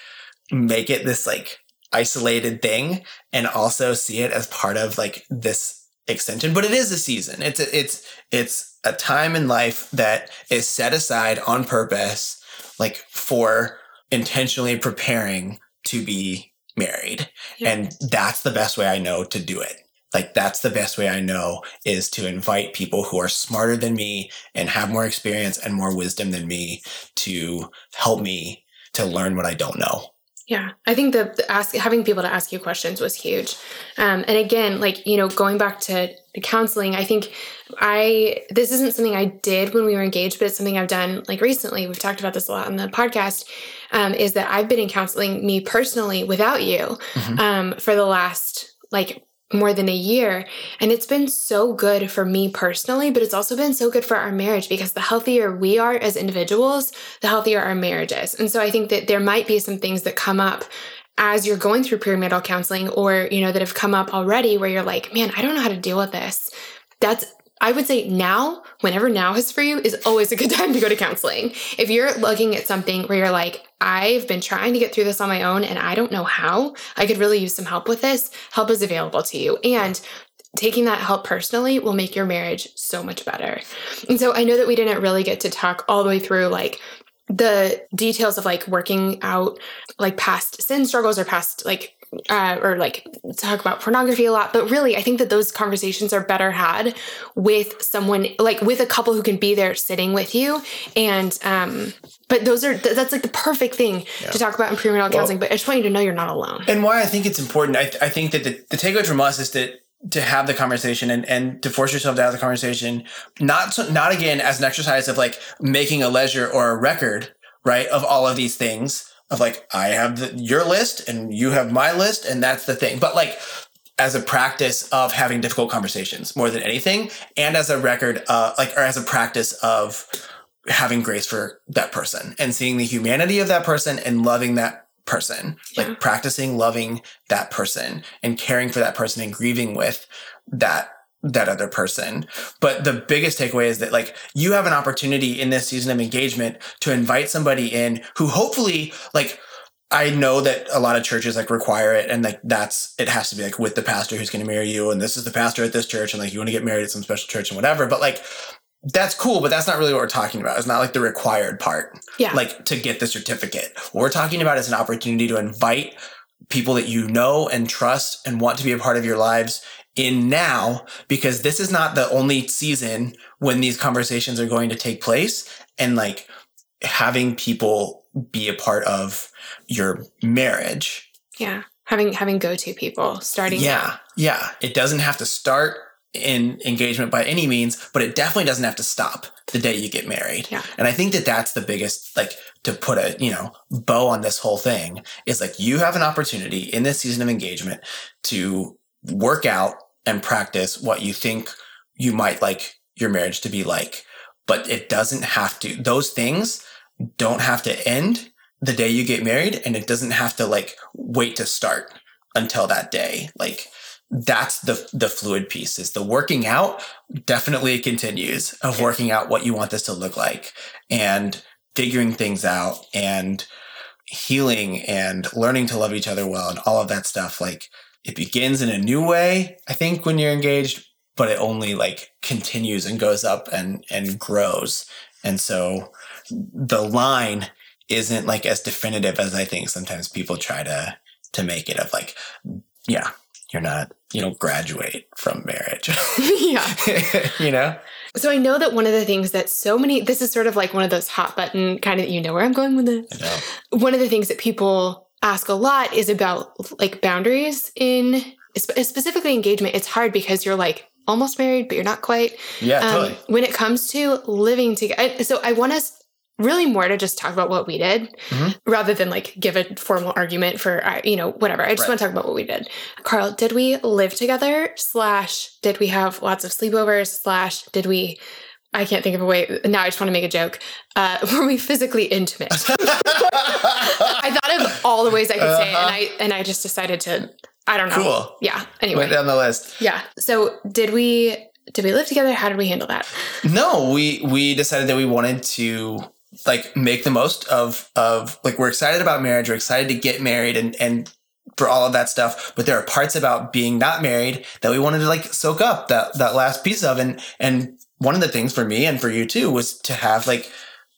make it this like isolated thing and also see it as part of like this extension, but it is a season. It's a, it's it's a time in life that is set aside on purpose, like for intentionally preparing to be married, yeah. and that's the best way I know to do it. Like that's the best way I know is to invite people who are smarter than me and have more experience and more wisdom than me to help me to learn what I don't know. Yeah, I think ask having people to ask you questions was huge. Um, and again, like you know, going back to the counseling, I think I this isn't something I did when we were engaged, but it's something I've done like recently. We've talked about this a lot on the podcast. Um, is that I've been in counseling me personally without you mm-hmm. um, for the last like more than a year. And it's been so good for me personally, but it's also been so good for our marriage because the healthier we are as individuals, the healthier our marriage is. And so I think that there might be some things that come up as you're going through premarital counseling or, you know, that have come up already where you're like, man, I don't know how to deal with this. That's I would say now, whenever now is for you, is always a good time to go to counseling. If you're looking at something where you're like, I've been trying to get through this on my own and I don't know how, I could really use some help with this, help is available to you. And taking that help personally will make your marriage so much better. And so I know that we didn't really get to talk all the way through like the details of like working out like past sin struggles or past like uh, or like talk about pornography a lot, but really, I think that those conversations are better had with someone like with a couple who can be there sitting with you. And, um, but those are that's like the perfect thing yeah. to talk about in premarital well, counseling. But I just want you to know you're not alone. And why I think it's important, I, th- I think that the, the takeaway from us is that to have the conversation and, and to force yourself to have the conversation, not so, not again as an exercise of like making a ledger or a record, right, of all of these things of like I have the, your list and you have my list and that's the thing. But like as a practice of having difficult conversations more than anything, and as a record, uh, like, or as a practice of having grace for that person and seeing the humanity of that person and loving that person, Yeah. like practicing loving that person and caring for that person and grieving with that that other person. But the biggest takeaway is that like you have an opportunity in this season of engagement to invite somebody in who hopefully like I know that a lot of churches like require it and like that's it has to be like with the pastor who's going to marry you and this is the pastor at this church and like you want to get married at some special church and whatever but like that's cool but that's not really what we're talking about it's not like the required part Yeah. like to get the certificate what we're talking about is an opportunity to invite people that you know and trust and want to be a part of your lives in now because this is not the only season when these conversations are going to take place and like having people be a part of your marriage yeah. Having having go to people starting. yeah yeah it doesn't have to start in engagement by any means but it definitely doesn't have to stop the day you get married Yeah. and i think that that's the biggest like to put a you know bow on this whole thing is like you have an opportunity in this season of engagement to work out and practice what you think you might like your marriage to be like. But it doesn't have to those things don't have to end the day you get married and it doesn't have to like wait to start until that day. Like that's the the fluid piece is the working out definitely continues of working out what you want this to look like and figuring things out and healing and learning to love each other well and all of that stuff. Like it begins in a new way i think when you're engaged but it only like continues and goes up and and grows and so the line isn't like as definitive as i think sometimes people try to to make it of like yeah you're not you don't graduate from marriage yeah. you know So I know that one of the things that so many this is sort of like one of those hot button kind of you know where I'm going with this. I know. One of the things that people ask a lot is about like boundaries in specifically engagement. It's hard because you're like almost married, but you're not quite. yeah Um, totally when it comes to living together, so I want us really more to just talk about what we did Mhm. rather than like give a formal argument for uh, you know whatever. I just Right. want to talk about what we did. Carl, did we live together? Slash, did we have lots of sleepovers? Slash, did we? I can't think of a way. Now I just want to make a joke. Uh, were we physically intimate? I thought of all the ways I could say it, and I and I just decided to. I don't know. Cool. Yeah. Anyway. went down the list Yeah. So did we? Did we live together? How did we handle that? No, we we decided that we wanted to like make the most of of like we're excited about marriage, we're excited to get married and and for all of that stuff, but there are parts about being not married that we wanted to like soak up that that last piece of and and one of the things for me and for you too was to have like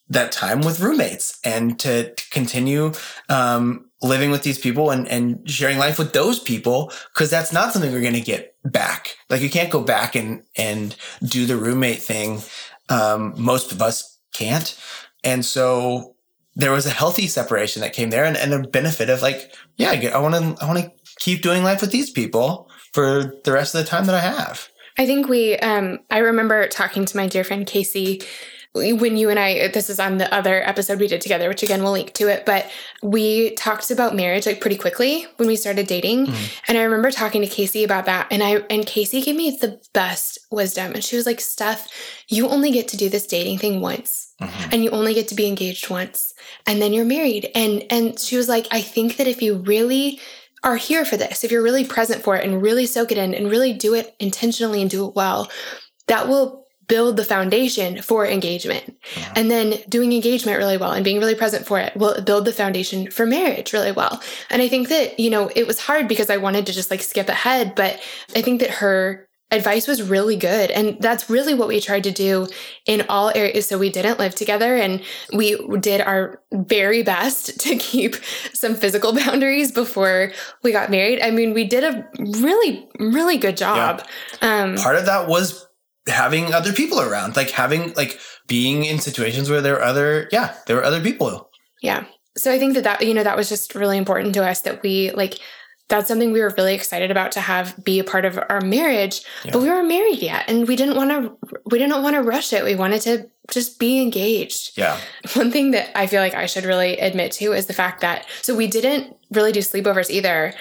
that time with roommates and to, to continue um, living with these people and, and sharing life with those people because that's not something we're going to get back. Like you can't go back and and do the roommate thing. Um, most of us can't, and so there was a healthy separation that came there, and, and a benefit of like, yeah, I, I want to I want to keep doing life with these people for the rest of the time that I have. I think we, um, I remember talking to my dear friend Casey when you and I, this is on the other episode we did together, which again, we'll link to it, but we talked about marriage like pretty quickly when we started dating. Mhm. And I remember talking to Casey about that. And I, and Casey gave me the best wisdom. And she was like, Steph, you only get to do this dating thing once Mhm. and you only get to be engaged once and then you're married and and she was like i think that if you really are here for this. If you're really present for it and really soak it in and really do it intentionally and do it well that will build the foundation for engagement. And then doing engagement really well and being really present for it will build the foundation for marriage really well. And i think that you know it was hard because i wanted to just like skip ahead but i think that her advice was really good. And that's really what we tried to do in all areas. So we didn't live together and we did our very best to keep some physical boundaries before we got married. I mean we did a really really good job. Um part of that was having other people around, like having like being in situations where there were other yeah there were other people. Yeah. So I think that that, you know, that was just really important to us that we like, that's something we were really excited about to have be a part of our marriage, Yeah. but we weren't married yet. And we didn't want to, we didn't want to rush it. We wanted to just be engaged. Yeah, One thing that I feel like I should really admit to is the fact that, so we didn't really do sleepovers either.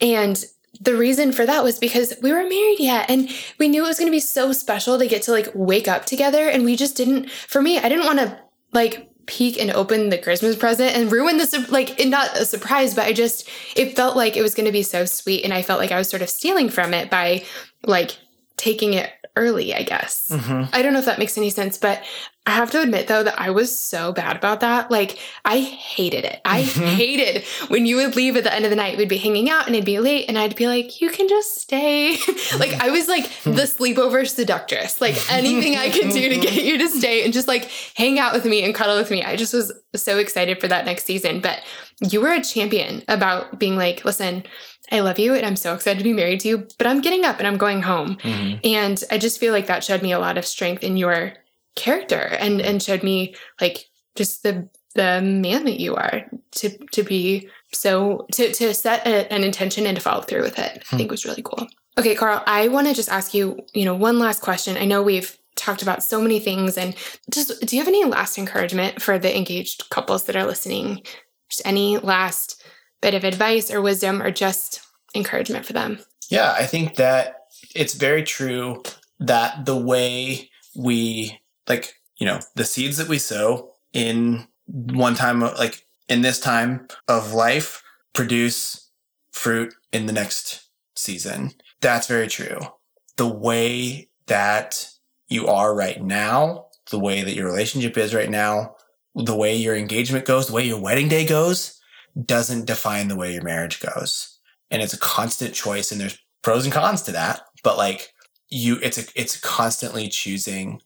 And the reason for that was because we were married yet and we knew it was going to be so special to get to like wake up together and we just didn't for me I didn't want to like peek and open the Christmas present and ruin the like not a surprise but I just it felt like it was going to be so sweet and I felt like I was sort of stealing from it by like taking it early, I guess. Mm-hmm. I don't know if that makes any sense, but I have to admit though that I was so bad about that. Like I hated it. I mm-hmm. hated when you would leave at the end of the night. We'd be hanging out and it'd be late and I'd be like, you can just stay. like I was like the sleepover seductress. Like anything I could do to get you to stay and just like hang out with me and cuddle with me. I just was so excited for that next season. But you were a champion about being like, listen, I love you and I'm so excited to be married to you, but I'm getting up and I'm going home. Mm-hmm. And I just feel like that showed me a lot of strength in your character and and showed me like just the the man that you are to to be so to to set a, an intention and to follow through with it. Hmm. I think was really cool. Okay, Carl, I want to just ask you, you know, one last question. I know we've talked about so many things and just do you have any last encouragement for the engaged couples that are listening? Just any last bit of advice or wisdom or just encouragement for them? Yeah, I think that it's very true that the way we like, you know, the seeds that we sow in one time like in this time of life produce fruit in the next season. That's very true. The way that you are right now, the way that your relationship is right now, the way your engagement goes, the way your wedding day goes, doesn't define the way your marriage goes. And it's a constant choice and there's pros and cons to that, but like you it's a it's constantly choosing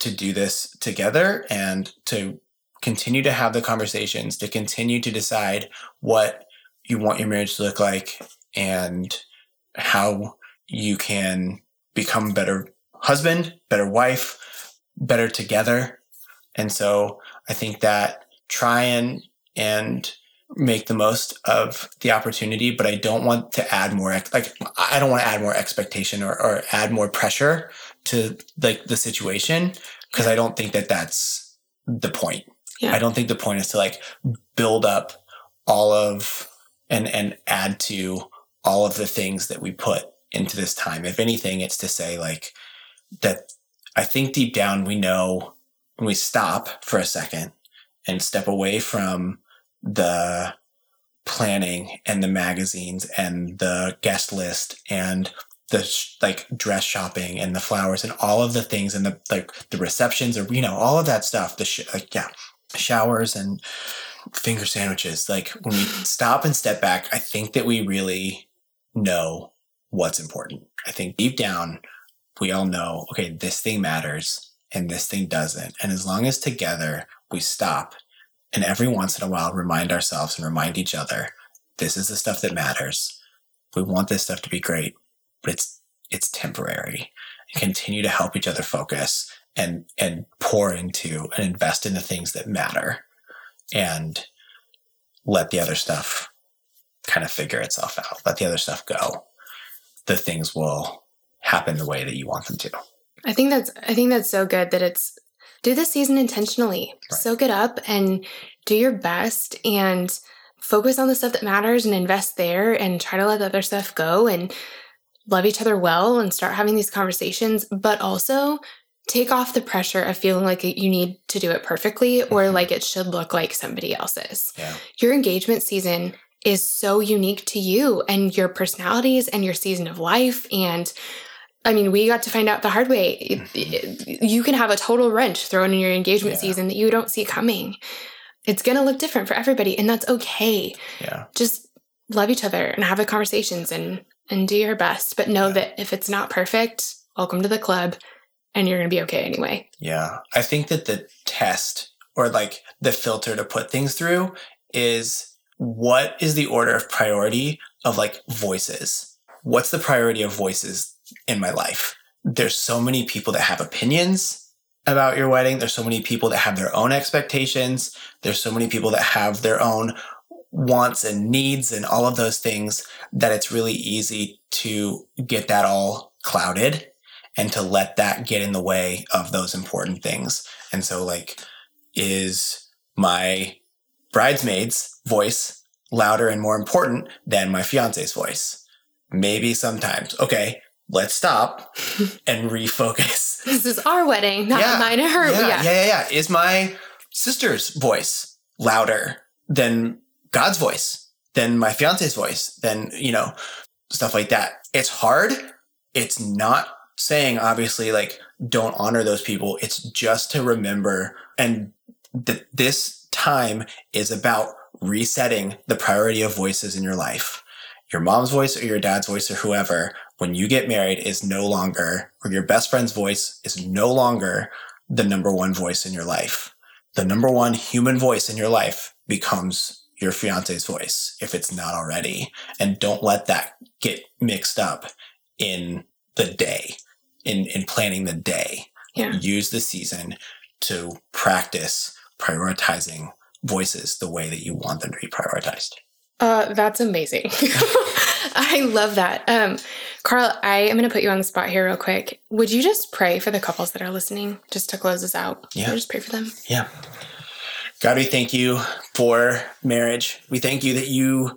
to do this together and to continue to have the conversations, to continue to decide what you want your marriage to look like and how you can become a better husband, better wife, better together. And so I think that try and and make the most of the opportunity, but I don't want to add more, like, I don't want to add more expectation or, or add more pressure to like the situation because I don't think that that's the point. Yeah. I don't think the point is to like build up all of and, and add to all of the things that we put into this time. If anything, it's to say like that I think deep down we know when we stop for a second and step away from the planning and the magazines and the guest list and the sh- like dress shopping and the flowers and all of the things and the like the receptions or you know all of that stuff the sh- like yeah showers and finger sandwiches. Like when we stop and step back i think that we really know what's important. I think deep down we all know okay this thing matters and this thing doesn't. And as long as together we stop and every once in a while remind ourselves and remind each other this is the stuff that matters. We want this stuff to be great but it's it's temporary. And continue to help each other focus and and pour into and invest in the things that matter and let the other stuff kind of figure itself out. Let the other stuff go. The things will happen the way that you want them to. I think that's i think that's so good that it's do the season intentionally. Right. Soak it up and do your best and focus on the stuff that matters and invest there and try to let the other stuff go and love each other well and start having these conversations, but also take off the pressure of feeling like you need to do it perfectly or mm-hmm. like it should look like somebody else's. Yeah. Your engagement season is so unique to you and your personalities and your season of life and I mean, we got to find out the hard way. Mm-hmm. You can have a total wrench thrown in your engagement yeah. season that you don't see coming. It's going to look different for everybody, and that's okay. Yeah. Just love each other and have the conversations and and do your best, but know yeah. that if it's not perfect, welcome to the club and you're going to be okay anyway. Yeah. I think that the test or like the filter to put things through is what is the order of priority of like voices? What's the priority of voices in my life. There's so many people that have opinions about your wedding. There's so many people that have their own expectations. There's so many people that have their own wants and needs and all of those things that it's really easy to get that all clouded and to let that get in the way of those important things. And so like is my bridesmaid's voice louder and more important than my fiance's voice? maybe sometimes. Okay, let's stop and refocus. This is our wedding, not yeah, mine or her. Yeah, yeah, yeah, yeah. Is my sister's voice louder than God's voice, than my fiance's voice, than, you know, stuff like that. It's hard. It's not saying, obviously, like, don't honor those people. It's just to remember and that this time is about resetting the priority of voices in your life. Your mom's voice or your dad's voice or whoever, when you get married, is no longer, or your best friend's voice is no longer the number one voice in your life. The number one human voice in your life becomes your fiance's voice if it's not already. And don't let that get mixed up in the day, in, in planning the day. Yeah. Use the season to practice prioritizing voices the way that you want them to be prioritized. Uh, that's amazing. I love that. Um, Carl, I am going to put you on the spot here real quick. Would you just pray for the couples that are listening just to close us out? Yeah. just pray for them. Yeah. God, we thank you for marriage. We thank you that you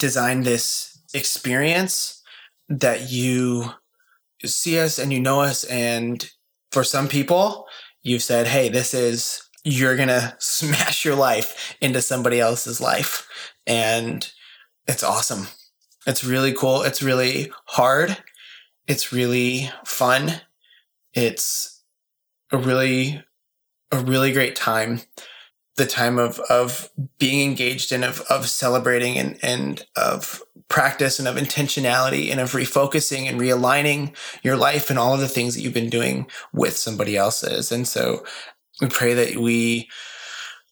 designed this experience, that you see us and you know us. And for some people, you've said, hey, this is, you're going to smash your life into somebody else's life. And it's awesome. It's really cool. It's really hard. It's really fun. It's a really, a really great time. The time of, of being engaged and of, of celebrating and, and of practice and of intentionality and of refocusing and realigning your life and all of the things that you've been doing with somebody else's. And so we pray that we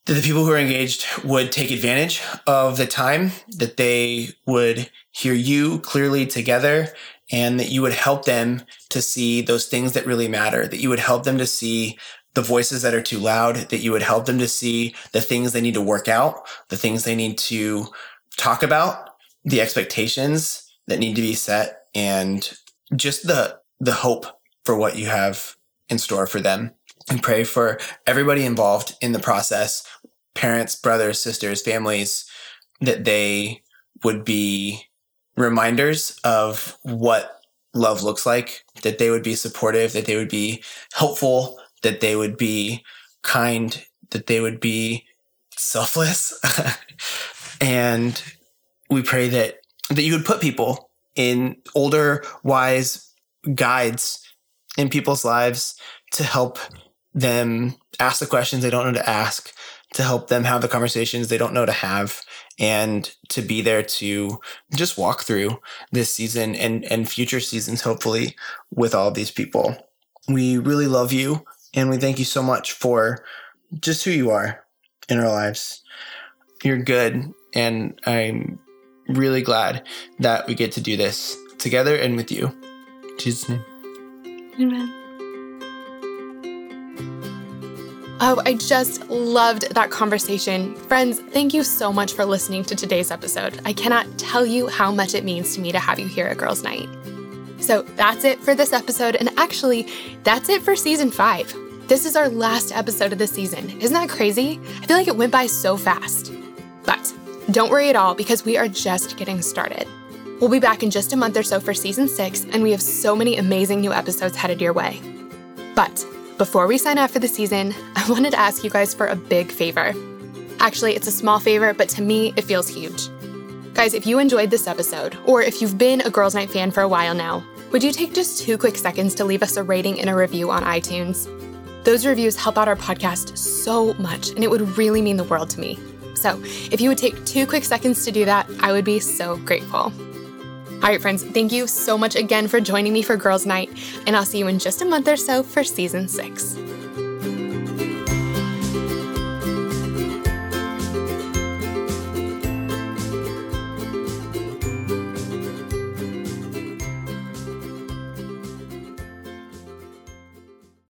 that the people who are engaged would take advantage of the time, that they would hear you clearly together, and that you would help them to see those things that really matter, that you would help them to see the voices that are too loud, that you would help them to see the things they need to work out, the things they need to talk about, the expectations that need to be set, and just the the hope for what you have in store for them and pray for everybody involved in the process parents, brothers, sisters, families that they would be reminders of what love looks like, that they would be supportive, that they would be helpful, that they would be kind, that they would be selfless. and we pray that that you would put people in older wise guides in people's lives to help them ask the questions they don't know to ask, to help them have the conversations they don't know to have, and to be there to just walk through this season and, and future seasons, hopefully, with all these people. We really love you, and we thank you so much for just who you are in our lives. You're good, and I'm really glad that we get to do this together and with you. Jesus' name. Amen. Oh, I just loved that conversation. Friends, thank you so much for listening to today's episode. I cannot tell you how much it means to me to have you here at Girls Night. So that's it for this episode, and actually, that's it for season five. This is our last episode of the season. Isn't that crazy? I feel like it went by so fast. But don't worry at all because we are just getting started. We'll be back in just a month or so for season six, and we have so many amazing new episodes headed your way. But before we sign off for the season, I wanted to ask you guys for a big favor. Actually, it's a small favor, but to me, it feels huge. Guys, if you enjoyed this episode, or if you've been a Girls Night fan for a while now, would you take just two quick seconds to leave us a rating and a review on iTunes? Those reviews help out our podcast so much, and it would really mean the world to me. So, if you would take two quick seconds to do that, I would be so grateful. All right, friends, thank you so much again for joining me for Girls Night, and I'll see you in just a month or so for season six.